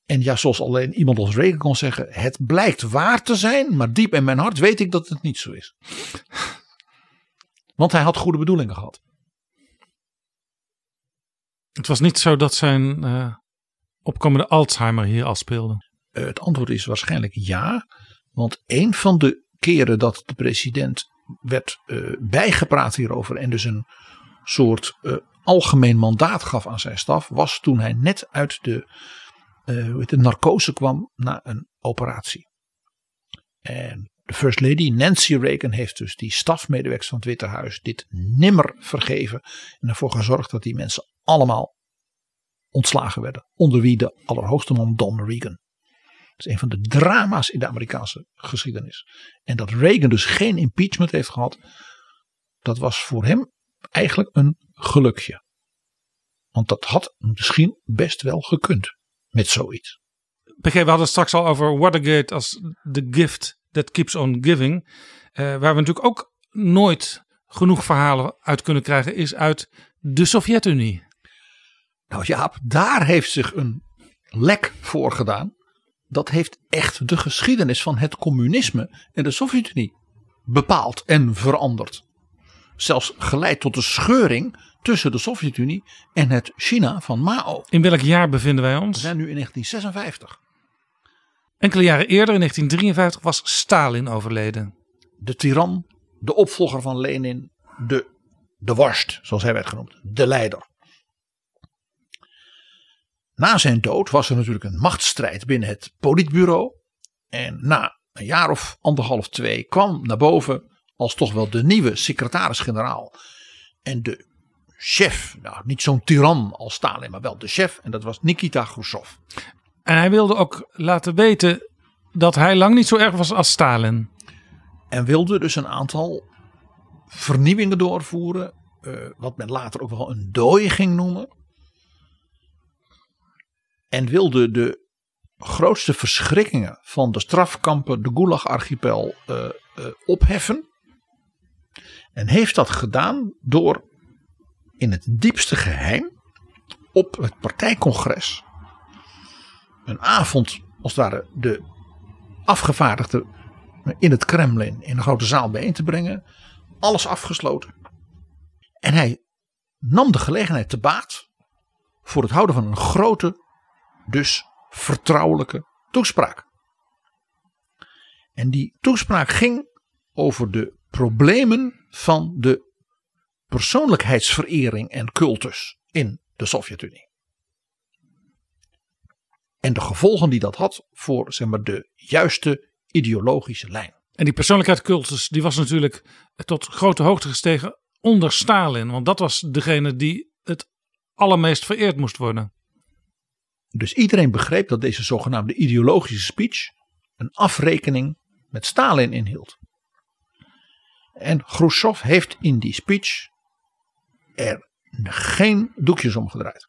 [SPEAKER 5] En ja, zoals alleen iemand als Reagan kon zeggen, het blijkt waar te zijn, maar diep in mijn hart weet ik dat het niet zo is. Want hij had goede bedoelingen gehad.
[SPEAKER 4] Het was niet zo dat zijn eh, opkomende Alzheimer hier al speelde.
[SPEAKER 5] Eh, het antwoord is waarschijnlijk ja. Want een van de keren dat de president werd eh, bijgepraat hierover en dus een soort eh, algemeen mandaat gaf aan zijn staf, was toen hij net uit de, het, narcose kwam na een operatie. En de First Lady Nancy Reagan heeft dus die stafmedewerkers van het Witte Huis dit nimmer vergeven en ervoor gezorgd dat die mensen allemaal ontslagen werden. Onder wie de allerhoogste man Don Reagan. Dat is een van de drama's in de Amerikaanse geschiedenis. En dat Reagan dus geen impeachment heeft gehad, dat was voor hem eigenlijk een gelukje. Want dat had misschien best wel gekund met zoiets.
[SPEAKER 4] PG, we hadden het straks al over Watergate als the gift that keeps on giving. Eh, waar we natuurlijk ook nooit genoeg verhalen uit kunnen krijgen, is uit de Sovjet-Unie.
[SPEAKER 5] Nou Jaap, daar heeft zich een lek voor gedaan. Dat heeft echt de geschiedenis van het communisme en de Sovjet-Unie bepaald en veranderd. Zelfs geleid tot de scheuring tussen de Sovjet-Unie en het China van Mao.
[SPEAKER 4] In welk jaar bevinden wij
[SPEAKER 5] We
[SPEAKER 4] ons?
[SPEAKER 5] zijn nu in 1956.
[SPEAKER 4] Enkele jaren eerder, in 1953, was Stalin overleden.
[SPEAKER 5] De tiran, de opvolger van Lenin, de, de worst, zoals hij werd genoemd, de leider. Na zijn dood was er natuurlijk een machtsstrijd binnen het politbureau. En na een jaar of anderhalf, twee kwam naar boven als toch wel de nieuwe secretaris-generaal. En de chef, nou niet zo'n tiran als Stalin, maar wel de chef. En dat was Nikita Khrushchev.
[SPEAKER 4] En hij wilde ook laten weten dat hij lang niet zo erg was als Stalin.
[SPEAKER 5] En wilde dus een aantal vernieuwingen doorvoeren. eh, wat men later ook wel een dooi ging noemen. En wilde de grootste verschrikkingen van de strafkampen, de Gulag-archipel, eh, eh, opheffen. En heeft dat gedaan door in het diepste geheim op het partijcongres een avond, als het ware, de afgevaardigden in het Kremlin in de grote zaal bijeen te brengen. Alles afgesloten. En hij nam de gelegenheid te baat voor het houden van een grote, dus vertrouwelijke toespraak. En die toespraak ging over de problemen van de persoonlijkheidsverering en cultus in de Sovjet-Unie. En de gevolgen die dat had voor zeg maar, de juiste ideologische lijn.
[SPEAKER 4] En die persoonlijkheidscultus die was natuurlijk tot grote hoogte gestegen onder Stalin. Want dat was degene die het allermeest vereerd moest worden.
[SPEAKER 5] Dus iedereen begreep dat deze zogenaamde ideologische speech een afrekening met Stalin inhield. En Khrushchev heeft in die speech er geen doekjes om gedraaid.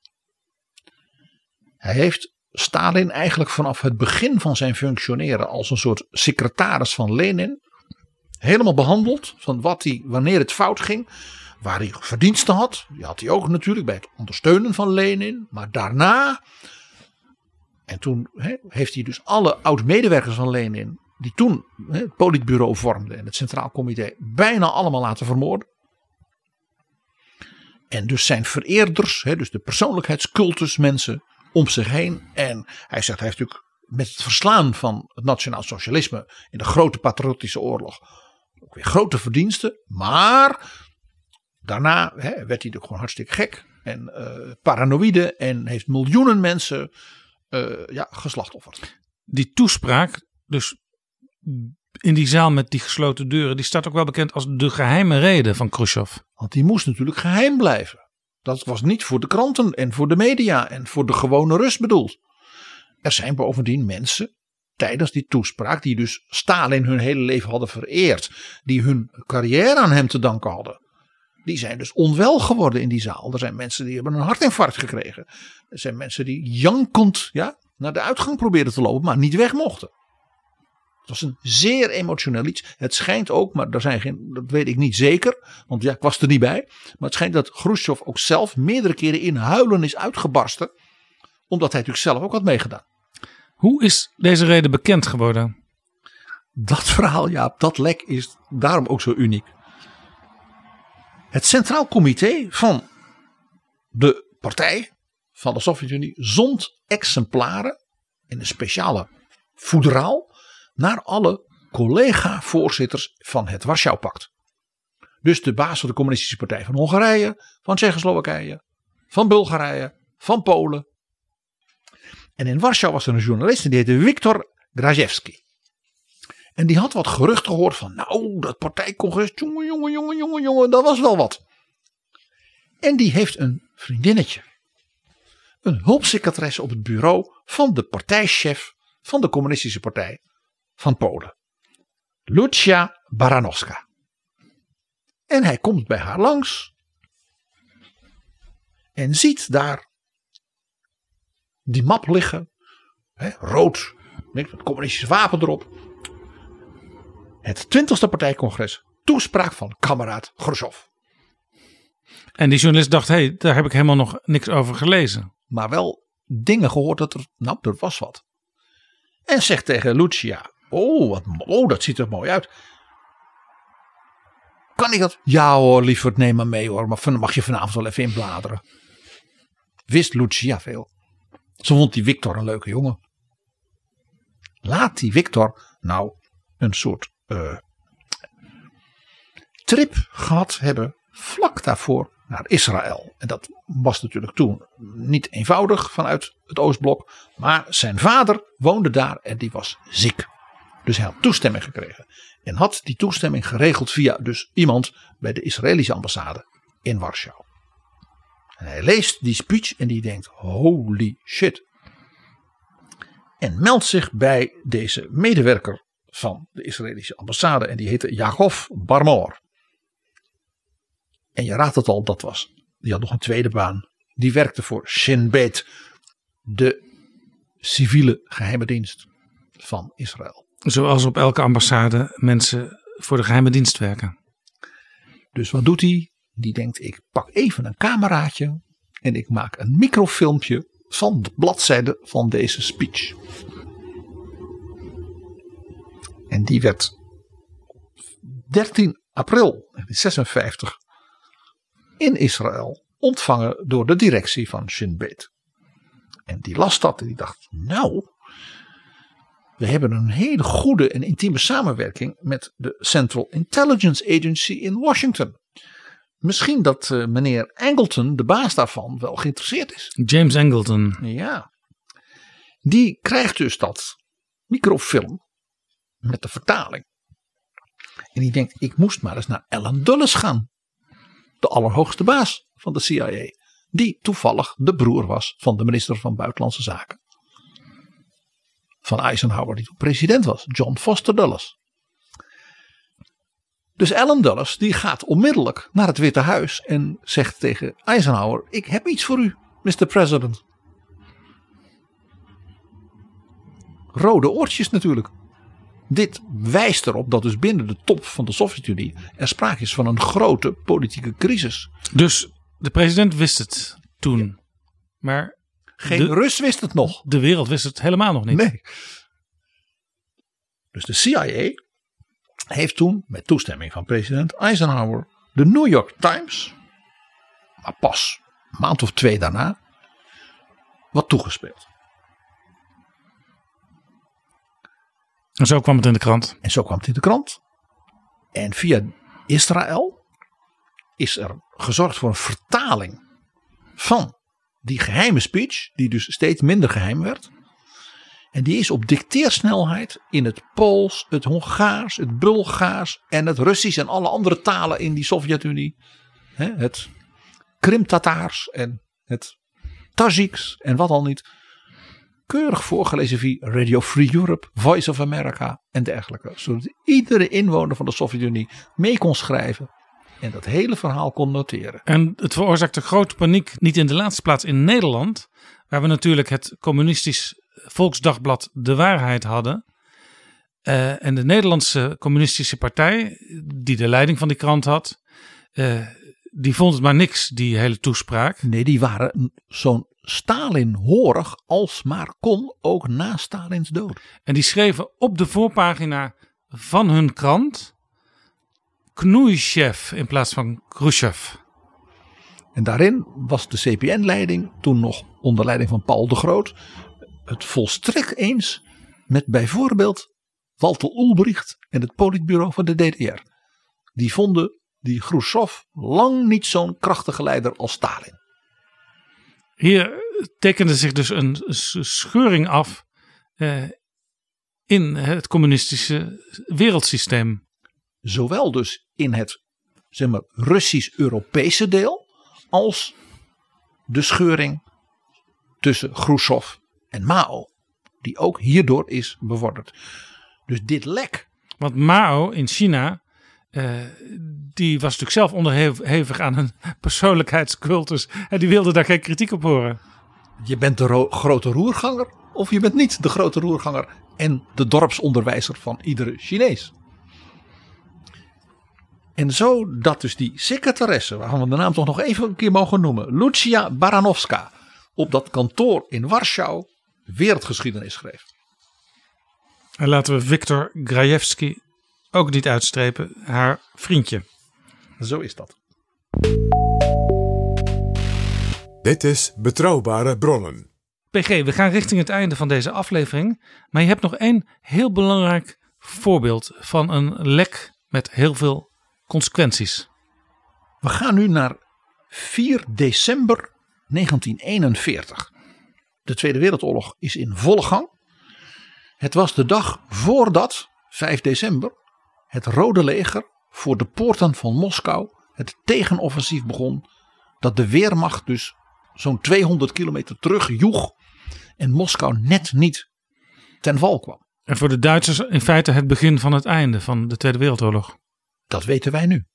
[SPEAKER 5] Hij heeft Stalin eigenlijk vanaf het begin van zijn functioneren als een soort secretaris van Lenin helemaal behandeld van wat hij, wanneer het fout ging, waar hij verdiensten had. Die had hij ook natuurlijk bij het ondersteunen van Lenin, maar daarna en toen heeft hij dus alle oud-medewerkers van Lenin, die toen hè, het politbureau vormden en het Centraal Comité, bijna allemaal laten vermoorden. En dus zijn vereerders, dus de persoonlijkheidscultusmensen om zich heen. En hij zegt, hij heeft natuurlijk met het verslaan van het nationaal socialisme in de grote patriotische oorlog ook weer grote verdiensten. Maar daarna werd hij natuurlijk gewoon hartstikke gek en eh, paranoïde en heeft miljoenen mensen eh, ja, geslachtofferd.
[SPEAKER 4] Die toespraak, dus in die zaal met die gesloten deuren, die staat ook wel bekend als de geheime reden van Khrushchev.
[SPEAKER 5] Want die moest natuurlijk geheim blijven. Dat was niet voor de kranten en voor de media en voor de gewone rust bedoeld. Er zijn bovendien mensen tijdens die toespraak, die dus Stalin hun hele leven hadden vereerd, die hun carrière aan hem te danken hadden. Die zijn dus onwel geworden in die zaal. Er zijn mensen die hebben een hartinfarct gekregen. Er zijn mensen die jankend ja, naar de uitgang probeerden te lopen, maar niet weg mochten. Het was een zeer emotioneel iets. Het schijnt ook, maar daar zijn geen, dat weet ik niet zeker, want ja, ik was er niet bij. Maar het schijnt dat Khrushchev ook zelf meerdere keren in huilen is uitgebarsten, omdat hij natuurlijk zelf ook had meegedaan.
[SPEAKER 4] Hoe is deze reden bekend geworden?
[SPEAKER 5] Dat verhaal, ja, dat lek is daarom ook zo uniek. Het Centraal Comité van de partij van de Sovjet-Unie zond exemplaren in een speciale voederaal naar alle collega-voorzitters van het Warschau-pact. Dus de baas van de Communistische Partij van Hongarije, van Tsjechoslowakije, van Bulgarije, van Polen. En in Warschau was er een journalist en die heette Viktor Grajewski. En die had wat gerucht gehoord van, nou, dat partijcongres, jongen, jongen, jongen, jongen, jongen, dat was wel wat. En die heeft een vriendinnetje. Een hulpsecretaresse op het bureau van de partijchef van de Communistische Partij van Polen. Lucia Baranowska. En hij komt bij haar langs. En ziet daar die map liggen. Hè, rood. Met communistische wapen erop. Het 20ste partijcongres. Toespraak van kameraad Khrushchev.
[SPEAKER 4] En die journalist dacht, hé, hey, daar heb ik helemaal nog niks over gelezen.
[SPEAKER 5] Maar wel dingen gehoord dat er, nou, er was wat. En zegt tegen Lucia, oh, wat, oh, dat ziet er mooi uit. Kan ik dat? Ja hoor, lieverd, neem maar mee hoor. Maar mag je vanavond wel even inbladeren. Wist Lucia veel. Ze vond die Victor een leuke jongen. Laat die Victor nou een soort uh, trip gehad hebben vlak daarvoor naar Israël. En dat was natuurlijk toen niet eenvoudig vanuit het Oostblok. Maar zijn vader woonde daar en die was ziek. Dus hij had toestemming gekregen. En had die toestemming geregeld via dus iemand bij de Israëlische ambassade in Warschau. En hij leest die speech en die denkt: holy shit. En meldt zich bij deze medewerker van de Israëlische ambassade. En die heette Jacob Barmor. En je raadt het al, dat was. Die had nog een tweede baan. Die werkte voor Shin Bet, de civiele geheime dienst van Israël.
[SPEAKER 4] Zoals op elke ambassade mensen voor de geheime dienst werken.
[SPEAKER 5] Dus wat doet hij? Die denkt: ik pak even een cameraatje en ik maak een microfilmpje van de bladzijde van deze speech. En die werd 13 april 1956 in Israël ontvangen door de directie van Shin Bet. En die las dat en die dacht: Nou, we hebben een hele goede en intieme samenwerking met de Central Intelligence Agency in Washington. Misschien dat uh, meneer Angleton, de baas daarvan, wel geïnteresseerd is.
[SPEAKER 4] James Angleton.
[SPEAKER 5] Ja. Die krijgt dus dat microfilm met de vertaling. En die denkt, ik moest maar eens naar Alan Dulles gaan. De allerhoogste baas van de CIA. Die toevallig de broer was van de minister van Buitenlandse Zaken van Eisenhower, die toen president was, John Foster Dulles. Dus Alan Dulles die gaat onmiddellijk naar het Witte Huis en zegt tegen Eisenhower: Ik heb iets voor u, Mr. President. Rode oortjes natuurlijk. Dit wijst erop dat dus binnen de top van de Sovjet-Unie er sprake is van een grote politieke crisis.
[SPEAKER 4] Dus de president wist het toen. Maar
[SPEAKER 5] geen de, Rus wist het nog.
[SPEAKER 4] De wereld wist het helemaal nog niet.
[SPEAKER 5] Nee. Dus de CIA heeft toen, met toestemming van president Eisenhower, de New York Times, maar pas een maand of twee daarna, wat toegespeeld.
[SPEAKER 4] En zo kwam het in de krant.
[SPEAKER 5] En zo kwam het in de krant. En via Israël is er gezorgd voor een vertaling van die geheime speech, die dus steeds minder geheim werd. En die is op dicteersnelheid in het Pools, het Hongaars, het Bulgaars en het Russisch en alle andere talen in die Sovjet-Unie. Het Krim-Tataars en het Tajiks en wat al niet. Keurig voorgelezen via Radio Free Europe, Voice of America en dergelijke. Zodat iedere inwoner van de Sovjet-Unie mee kon schrijven en dat hele verhaal kon noteren.
[SPEAKER 4] En het veroorzaakte grote paniek, niet in de laatste plaats in Nederland, waar we natuurlijk het communistisch Volksdagblad De Waarheid hadden. Uh, en de Nederlandse Communistische Partij, die de leiding van die krant had, uh, die vond het maar niks, die hele toespraak.
[SPEAKER 5] Nee, die waren zo'n Stalin-horig als maar kon, ook na Stalins dood.
[SPEAKER 4] En die schreven op de voorpagina van hun krant Knoeishev in plaats van Khrushchev.
[SPEAKER 5] En daarin was de CPN-leiding, toen nog onder leiding van Paul de Groot, het volstrekt eens met bijvoorbeeld Walter Ulbricht en het politbureau van de DDR. Die vonden die Khrushchev lang niet zo'n krachtige leider als Stalin.
[SPEAKER 4] Hier tekende zich dus een scheuring af eh, in het communistische wereldsysteem.
[SPEAKER 5] Zowel dus in het zeg maar, Russisch-Europese deel als de scheuring tussen Khrushchev en Mao, die ook hierdoor is bevorderd. Dus dit lek,
[SPEAKER 4] Want Mao in China, eh, die was natuurlijk zelf onderhevig aan een [laughs] persoonlijkheidscultus. En die wilde daar geen kritiek op horen.
[SPEAKER 5] je bent de ro- grote roerganger of je bent niet de grote roerganger en de dorpsonderwijzer van iedere Chinees. En zo dat dus die secretaresse, waarvan we de naam toch nog even een keer mogen noemen, Lucia Baranowska, op dat kantoor in Warschau wereldgeschiedenis schreef.
[SPEAKER 4] En laten we Viktor Grajewski ook niet uitstrepen, haar vriendje.
[SPEAKER 5] Zo is dat.
[SPEAKER 3] Dit is Betrouwbare Bronnen.
[SPEAKER 4] PG, we gaan richting het einde van deze aflevering. Maar je hebt nog één heel belangrijk voorbeeld van een lek met heel veel consequenties.
[SPEAKER 5] We gaan nu naar 4 december 1941. De Tweede Wereldoorlog is in volle gang. Het was de dag voordat, 5 december, het Rode Leger voor de poorten van Moskou het tegenoffensief begon. Dat de Weermacht dus zo'n 200 kilometer terug joeg en Moskou net niet ten val kwam.
[SPEAKER 4] En voor de Duitsers in feite het begin van het einde van de Tweede Wereldoorlog.
[SPEAKER 5] Dat weten wij nu.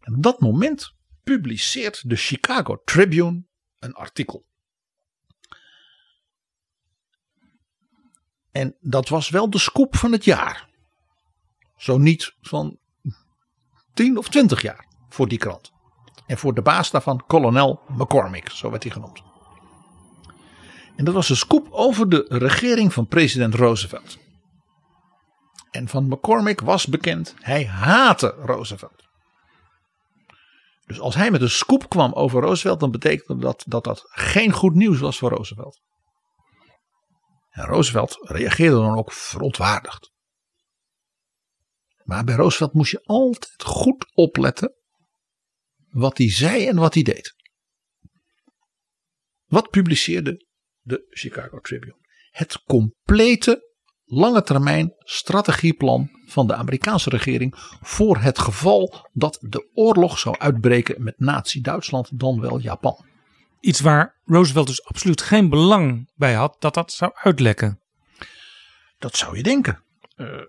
[SPEAKER 5] En op dat moment publiceert de Chicago Tribune een artikel. En dat was wel de scoop van het jaar. Zo niet van 10 of 20 jaar voor die krant. En voor de baas daarvan, kolonel McCormick, zo werd hij genoemd. En dat was een scoop over de regering van president Roosevelt. En van McCormick was bekend, hij haatte Roosevelt. Dus als hij met een scoop kwam over Roosevelt, dan betekende dat dat, dat geen goed nieuws was voor Roosevelt. En Roosevelt reageerde dan ook verontwaardigd. Maar bij Roosevelt moest je altijd goed opletten wat hij zei en wat hij deed. Wat publiceerde de Chicago Tribune? Het complete lange termijn strategieplan van de Amerikaanse regering voor het geval dat de oorlog zou uitbreken met Nazi-Duitsland, dan wel Japan.
[SPEAKER 4] Iets waar Roosevelt dus absoluut geen belang bij had dat dat zou uitlekken.
[SPEAKER 5] Dat zou je denken. Uh,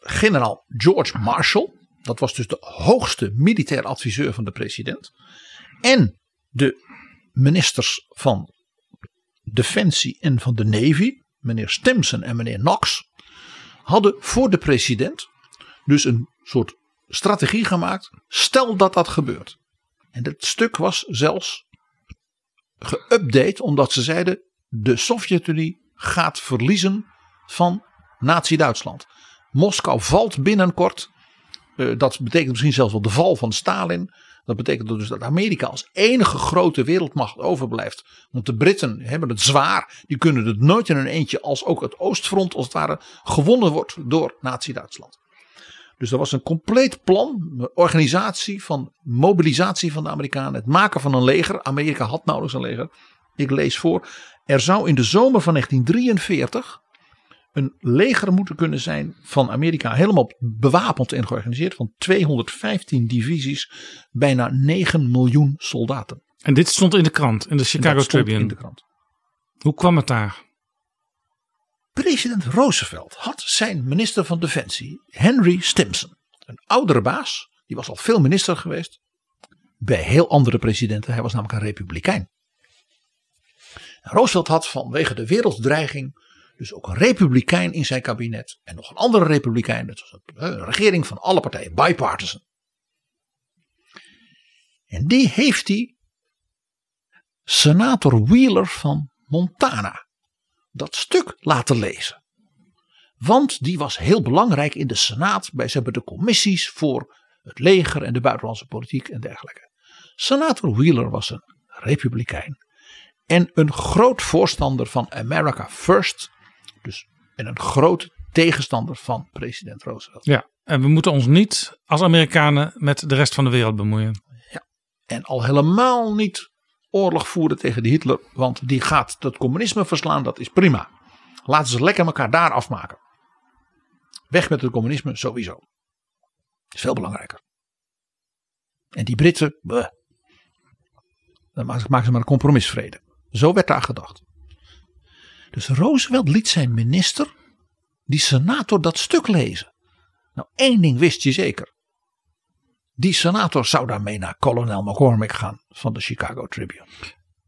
[SPEAKER 5] generaal George Marshall, dat was dus de hoogste militair adviseur van de president. En de ministers van Defensie en van de Navy, meneer Stimson en meneer Knox, hadden voor de president dus een soort strategie gemaakt. Stel dat dat gebeurt. En dat stuk was zelfs geüpdate omdat ze zeiden de Sovjet-Unie gaat verliezen van Nazi-Duitsland. Moskou valt binnenkort. Uh, dat betekent misschien zelfs wel de val van Stalin. Dat betekent dus dat Amerika als enige grote wereldmacht overblijft. Want de Britten hebben het zwaar. Die kunnen het nooit in hun eentje als ook het Oostfront als het ware gewonnen wordt door Nazi-Duitsland. Dus er was een compleet plan, organisatie van mobilisatie van de Amerikanen. Het maken van een leger. Amerika had nauwelijks een leger. Ik lees voor. Er zou in de zomer van 1943 een leger moeten kunnen zijn van Amerika. Helemaal bewapend en georganiseerd. Van 215 divisies. Bijna 9 miljoen soldaten.
[SPEAKER 4] En dit stond in de krant, in de Chicago Tribune.
[SPEAKER 5] in de krant.
[SPEAKER 4] Hoe kwam het daar?
[SPEAKER 5] President Roosevelt had zijn minister van Defensie, Henry Stimson, een oudere baas, die was al veel minister geweest, bij heel andere presidenten. Hij was namelijk een republikein. Roosevelt had vanwege de werelddreiging dus ook een republikein in zijn kabinet en nog een andere republikein. Het was een regering van alle partijen, bipartisan. En die heeft hij senator Wheeler van Montana dat stuk laten lezen. Want die was heel belangrijk in de Senaat bij ze de commissies voor het leger en de buitenlandse politiek en dergelijke. Senator Wheeler was een republikein en een groot voorstander van America First. Dus en een groot tegenstander van president Roosevelt.
[SPEAKER 4] Ja, En we moeten ons niet als Amerikanen met de rest van de wereld bemoeien.
[SPEAKER 5] En al helemaal niet oorlog voeren tegen die Hitler, want die gaat het communisme verslaan, dat is prima. Laten ze lekker elkaar daar afmaken. Weg met het communisme sowieso. is veel belangrijker. En die Britten, bleh. dan maken ze maar een compromisvrede. Zo werd daar gedacht. Dus Roosevelt liet zijn minister, die senator, dat stuk lezen. Nou, één ding wist je zeker. Die senator zou daarmee naar kolonel McCormick gaan van de Chicago Tribune.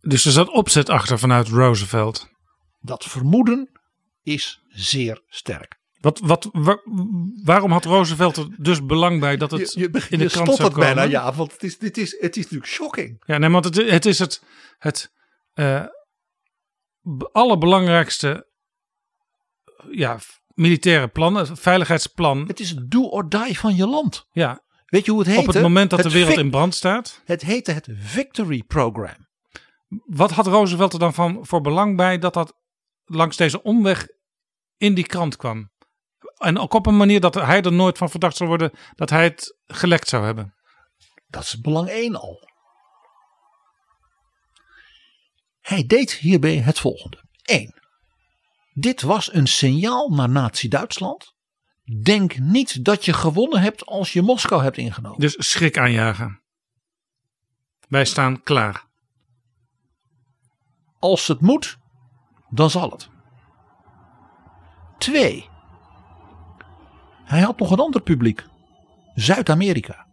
[SPEAKER 4] Dus er zat opzet achter vanuit Roosevelt.
[SPEAKER 5] Dat vermoeden is zeer sterk.
[SPEAKER 4] Wat, wat, wa- waarom had Roosevelt er dus belang bij dat het
[SPEAKER 5] je, je,
[SPEAKER 4] in de krant zou komen?
[SPEAKER 5] bijna, ja, want het is, dit is, het is natuurlijk shocking.
[SPEAKER 4] Ja, nee, want het, het is het, het eh, allerbelangrijkste ja, militaire plan, het veiligheidsplan.
[SPEAKER 5] Het is het do or die van je land.
[SPEAKER 4] Ja,
[SPEAKER 5] Weet je hoe het heet?
[SPEAKER 4] op het moment dat de wereld in brand staat.
[SPEAKER 5] Het heette het Victory Program.
[SPEAKER 4] Wat had Roosevelt er dan van voor belang bij dat dat langs deze omweg in die krant kwam? En ook op een manier dat hij er nooit van verdacht zou worden dat hij het gelekt zou hebben.
[SPEAKER 5] Dat is belang 1 al. Hij deed hierbij het volgende. 1. Dit was een signaal naar Nazi-Duitsland. Denk niet dat je gewonnen hebt als je Moskou hebt ingenomen.
[SPEAKER 4] Dus schrik aanjagen. Wij staan klaar.
[SPEAKER 5] Als het moet, dan zal het. 2. Hij had nog een ander publiek. Zuid-Amerika.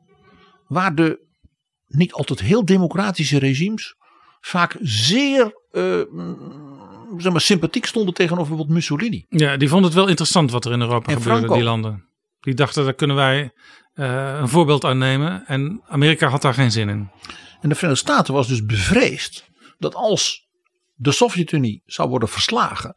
[SPEAKER 5] Waar de niet altijd heel democratische regimes vaak zeer eh, mm, zeg maar, sympathiek stonden tegenover bijvoorbeeld Mussolini.
[SPEAKER 4] Ja, die vond het wel interessant wat er in Europa
[SPEAKER 5] En
[SPEAKER 4] gebeurde,
[SPEAKER 5] Franco.
[SPEAKER 4] die landen. Die dachten, daar kunnen wij eh, een voorbeeld aan nemen. En Amerika had daar geen zin in.
[SPEAKER 5] En de Verenigde Staten was dus bevreesd dat als de Sovjet-Unie zou worden verslagen,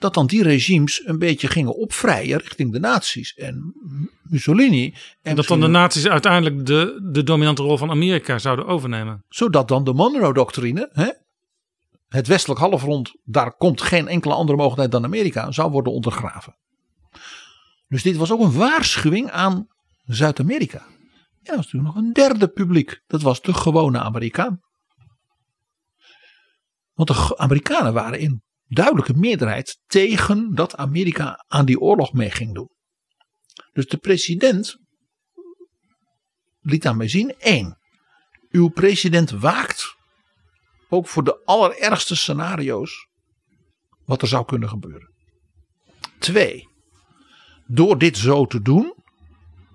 [SPEAKER 5] dat dan die regimes een beetje gingen opvrijen richting de nazi's en Mussolini. En
[SPEAKER 4] En dat dan de nazi's uiteindelijk de, de dominante rol van Amerika zouden overnemen.
[SPEAKER 5] zodat dan de Monroe-doctrine, het westelijk halfrond, daar komt geen enkele andere mogelijkheid dan Amerika, zou worden ondergraven. Dus dit was ook een waarschuwing aan Zuid-Amerika. En er was natuurlijk nog een derde publiek, dat was de gewone Amerikaan. Want de Amerikanen waren in duidelijke meerderheid tegen dat Amerika aan die oorlog mee ging doen. Dus de president liet daarmee zien: één, uw president waakt ook voor de allerergste scenario's wat er zou kunnen gebeuren. Twee, door dit zo te doen,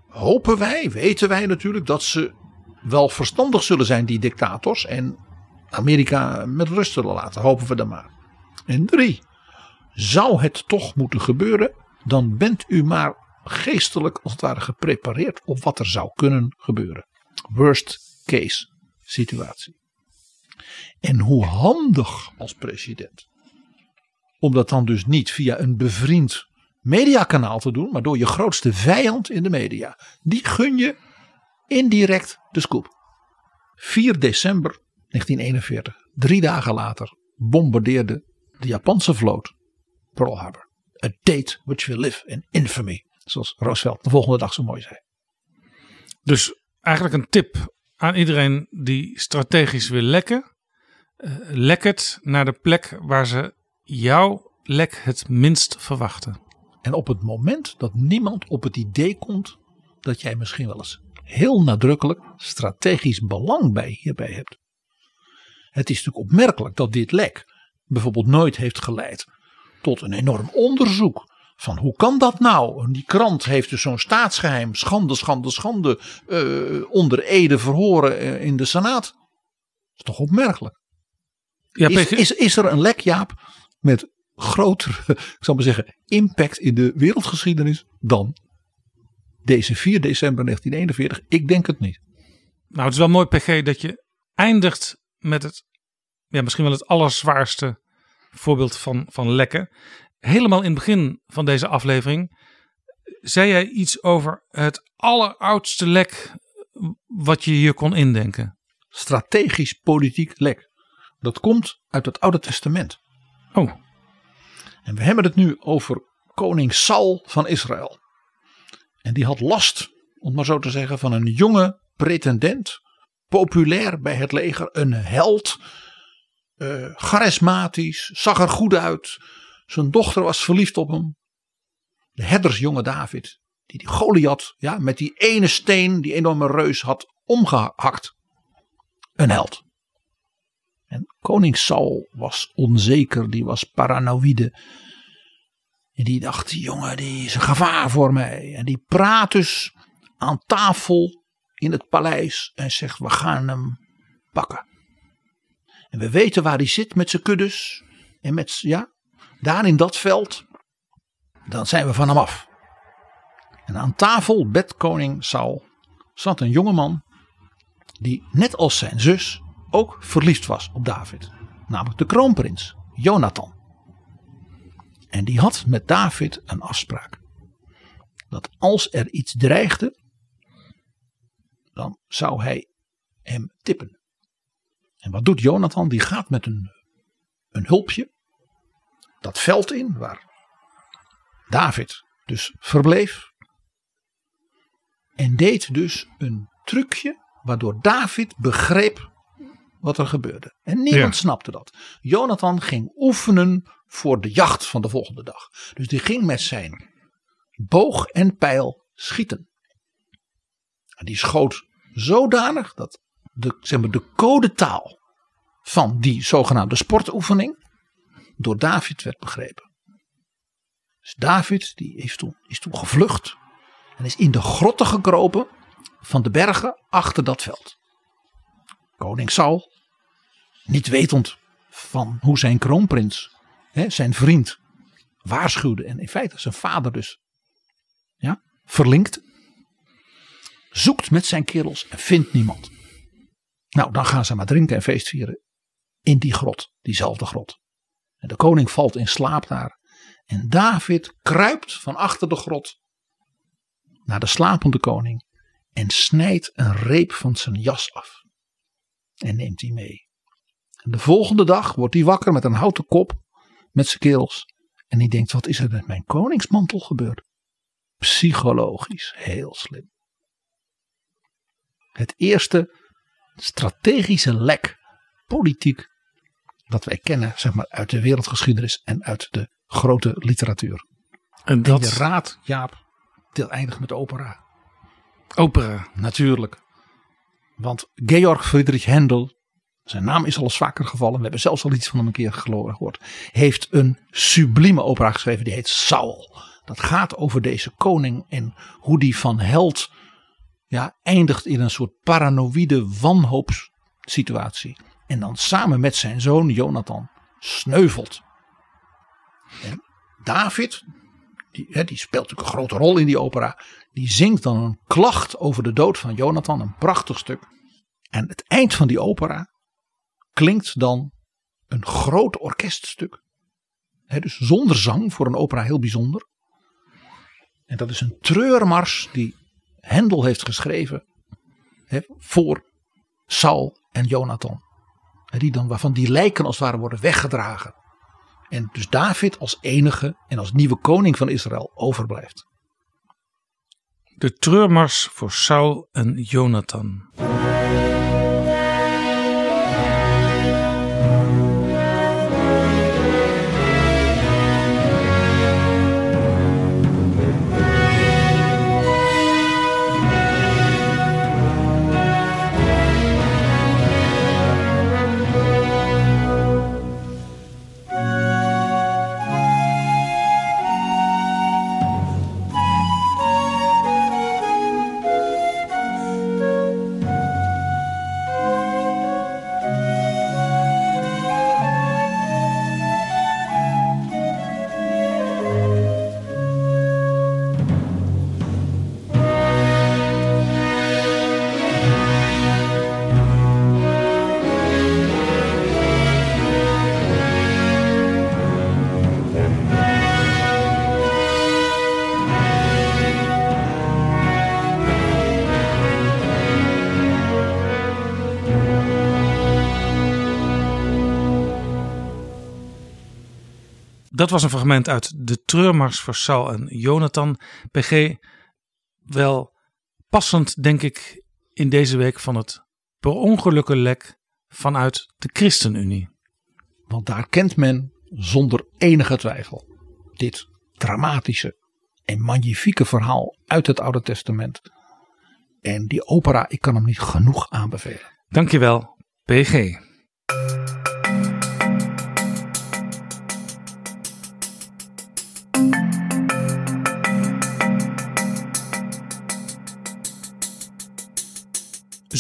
[SPEAKER 5] hopen wij, weten wij natuurlijk dat ze wel verstandig zullen zijn, die dictators, en Amerika met rust zullen laten. Hopen we dan maar. En drie, zou het toch moeten gebeuren, dan bent u maar geestelijk als het ware geprepareerd op wat er zou kunnen gebeuren. Worst case situatie. En hoe handig als president. Om dat dan dus niet via een bevriend mediakanaal te doen, maar door je grootste vijand in de media. Die gun je indirect de scoop. 4 december 1941, drie dagen later, bombardeerde de Japanse vloot Pearl Harbor. A date which will live in infamy. Zoals Roosevelt de volgende dag zo mooi zei.
[SPEAKER 4] Dus eigenlijk een tip aan iedereen die strategisch wil lekken. Eh, lek het naar de plek waar ze jouw lek het minst verwachten.
[SPEAKER 5] En op het moment dat niemand op het idee komt dat jij misschien wel eens heel nadrukkelijk strategisch belang bij hierbij hebt. Het is natuurlijk opmerkelijk dat dit lek bijvoorbeeld nooit heeft geleid tot een enorm onderzoek. Van hoe kan dat nou? En die krant heeft dus zo'n staatsgeheim, schande, schande, schande, eh, onder ede verhoren eh, in de Senaat. Dat is toch opmerkelijk.
[SPEAKER 4] Ja,
[SPEAKER 5] is, is, is er een lek, Jaap, met grotere, [laughs] ik zal maar zeggen, impact in de wereldgeschiedenis dan deze 4 december 1941? Ik denk het niet.
[SPEAKER 4] Nou, het is wel mooi, PG, dat je eindigt met het, ja, misschien wel het allerzwaarste voorbeeld van, van lekken. Helemaal in het begin van deze aflevering zei jij iets over het alleroudste lek wat je je kon indenken.
[SPEAKER 5] Strategisch politiek lek. Dat komt uit het Oude Testament.
[SPEAKER 4] Oh.
[SPEAKER 5] En we hebben het nu over koning Saul van Israël. En die had last, om maar zo te zeggen, van een jonge pretendent. Populair bij het leger, een held. Eh, charismatisch, zag er goed uit. Zijn dochter was verliefd op hem. De herdersjonge David, die die Goliath ja, met die ene steen, die enorme reus had omgehakt. Een held. En koning Saul was onzeker, die was paranoïde. En die dacht, die jongen die is een gevaar voor mij. En die praat dus aan tafel in het paleis en zegt we gaan hem pakken. En we weten waar hij zit met zijn kuddes. En met, ja, daar in dat veld. Dan zijn we van hem af. En aan tafel, bed koning Saul, zat een jongeman. Die net als zijn zus ook verliefd was op David. Namelijk de kroonprins, Jonathan. En die had met David een afspraak. Dat als er iets dreigde, dan zou hij hem tippen. En wat doet Jonathan? Die gaat met een, een hulpje dat veld in waar David dus verbleef. En deed dus een trucje waardoor David begreep wat er gebeurde. En niemand
[SPEAKER 4] Ja.
[SPEAKER 5] snapte dat. Jonathan ging oefenen voor de jacht van de volgende dag. Dus die ging met zijn boog en pijl schieten. En die schoot zodanig dat de, zeg maar, de codetaal van die zogenaamde sportoefening door David werd begrepen. Dus David die is, toen, is toen gevlucht en is in de grotten gekropen van de bergen achter dat veld. Koning Saul, niet wetend van hoe zijn kroonprins, hè, zijn vriend, waarschuwde en in feite zijn vader dus ja, verlinkt, zoekt met zijn kerels en vindt niemand. Nou, dan gaan ze maar drinken en feestvieren in die grot, diezelfde grot. En de koning valt in slaap daar. En David kruipt van achter de grot naar de slapende koning en snijdt een reep van zijn jas af. En neemt die mee. En de volgende dag wordt hij wakker met een houten kop met zijn kerels. En die denkt, wat is er met mijn koningsmantel gebeurd? Psychologisch, heel slim. Het eerste strategische lek, politiek, dat wij kennen zeg maar, uit de wereldgeschiedenis en uit de grote literatuur.
[SPEAKER 4] En
[SPEAKER 5] En
[SPEAKER 4] dat
[SPEAKER 5] je raadt, Jaap, dit eindigt met opera.
[SPEAKER 4] opera.
[SPEAKER 5] Natuurlijk. Want Georg Friedrich Händel, zijn naam is al eens vaker gevallen, we hebben zelfs al iets van hem een keer gehoord, heeft een sublieme opera geschreven die heet Saul. Dat gaat over deze koning en hoe die van held ja, eindigt in een soort paranoïde wanhoopssituatie. En dan samen met zijn zoon Jonathan sneuvelt. En David, die, hè, die speelt natuurlijk een grote rol in die opera. Die zingt dan een klacht over de dood van Jonathan, een prachtig stuk. En het eind van die opera klinkt dan een groot orkeststuk. Dus zonder zang, voor een opera heel bijzonder. En dat is een treurmars die Hendel heeft geschreven voor Saul en Jonathan. Die dan, waarvan die lijken als het ware worden weggedragen. En dus David als enige en als nieuwe koning van Israël overblijft.
[SPEAKER 4] De treurmars voor Saul en Jonathan. Dat was een fragment uit de treurmars voor Saul en Jonathan. PG, wel passend, denk ik, in deze week van het per ongelukken lek vanuit de ChristenUnie.
[SPEAKER 5] Want daar kent men zonder enige twijfel dit dramatische en magnifieke verhaal uit het Oude Testament. En die opera, ik kan hem niet genoeg aanbevelen.
[SPEAKER 4] Dankjewel, PG.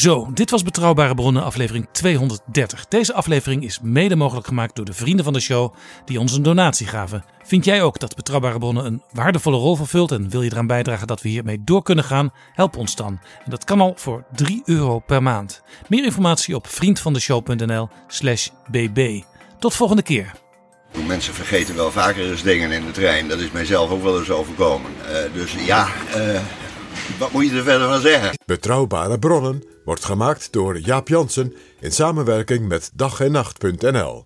[SPEAKER 4] Zo, dit was Betrouwbare Bronnen, aflevering 230. Deze aflevering is mede mogelijk gemaakt door de vrienden van de show die ons een donatie gaven. Vind jij ook dat Betrouwbare Bronnen een waardevolle rol vervult en wil je eraan bijdragen dat we hiermee door kunnen gaan? Help ons dan. En dat kan al voor 3 euro per maand. Meer informatie op vriendvandeshow.nl/slash bb. Tot volgende keer.
[SPEAKER 13] Mensen vergeten wel vaker eens dingen in de trein. Dat is mijzelf ook wel eens overkomen. Eh, dus ja, eh, wat moet je er verder van zeggen?
[SPEAKER 3] Betrouwbare bronnen wordt gemaakt door Jaap Jansen in samenwerking met dag en nacht.nl.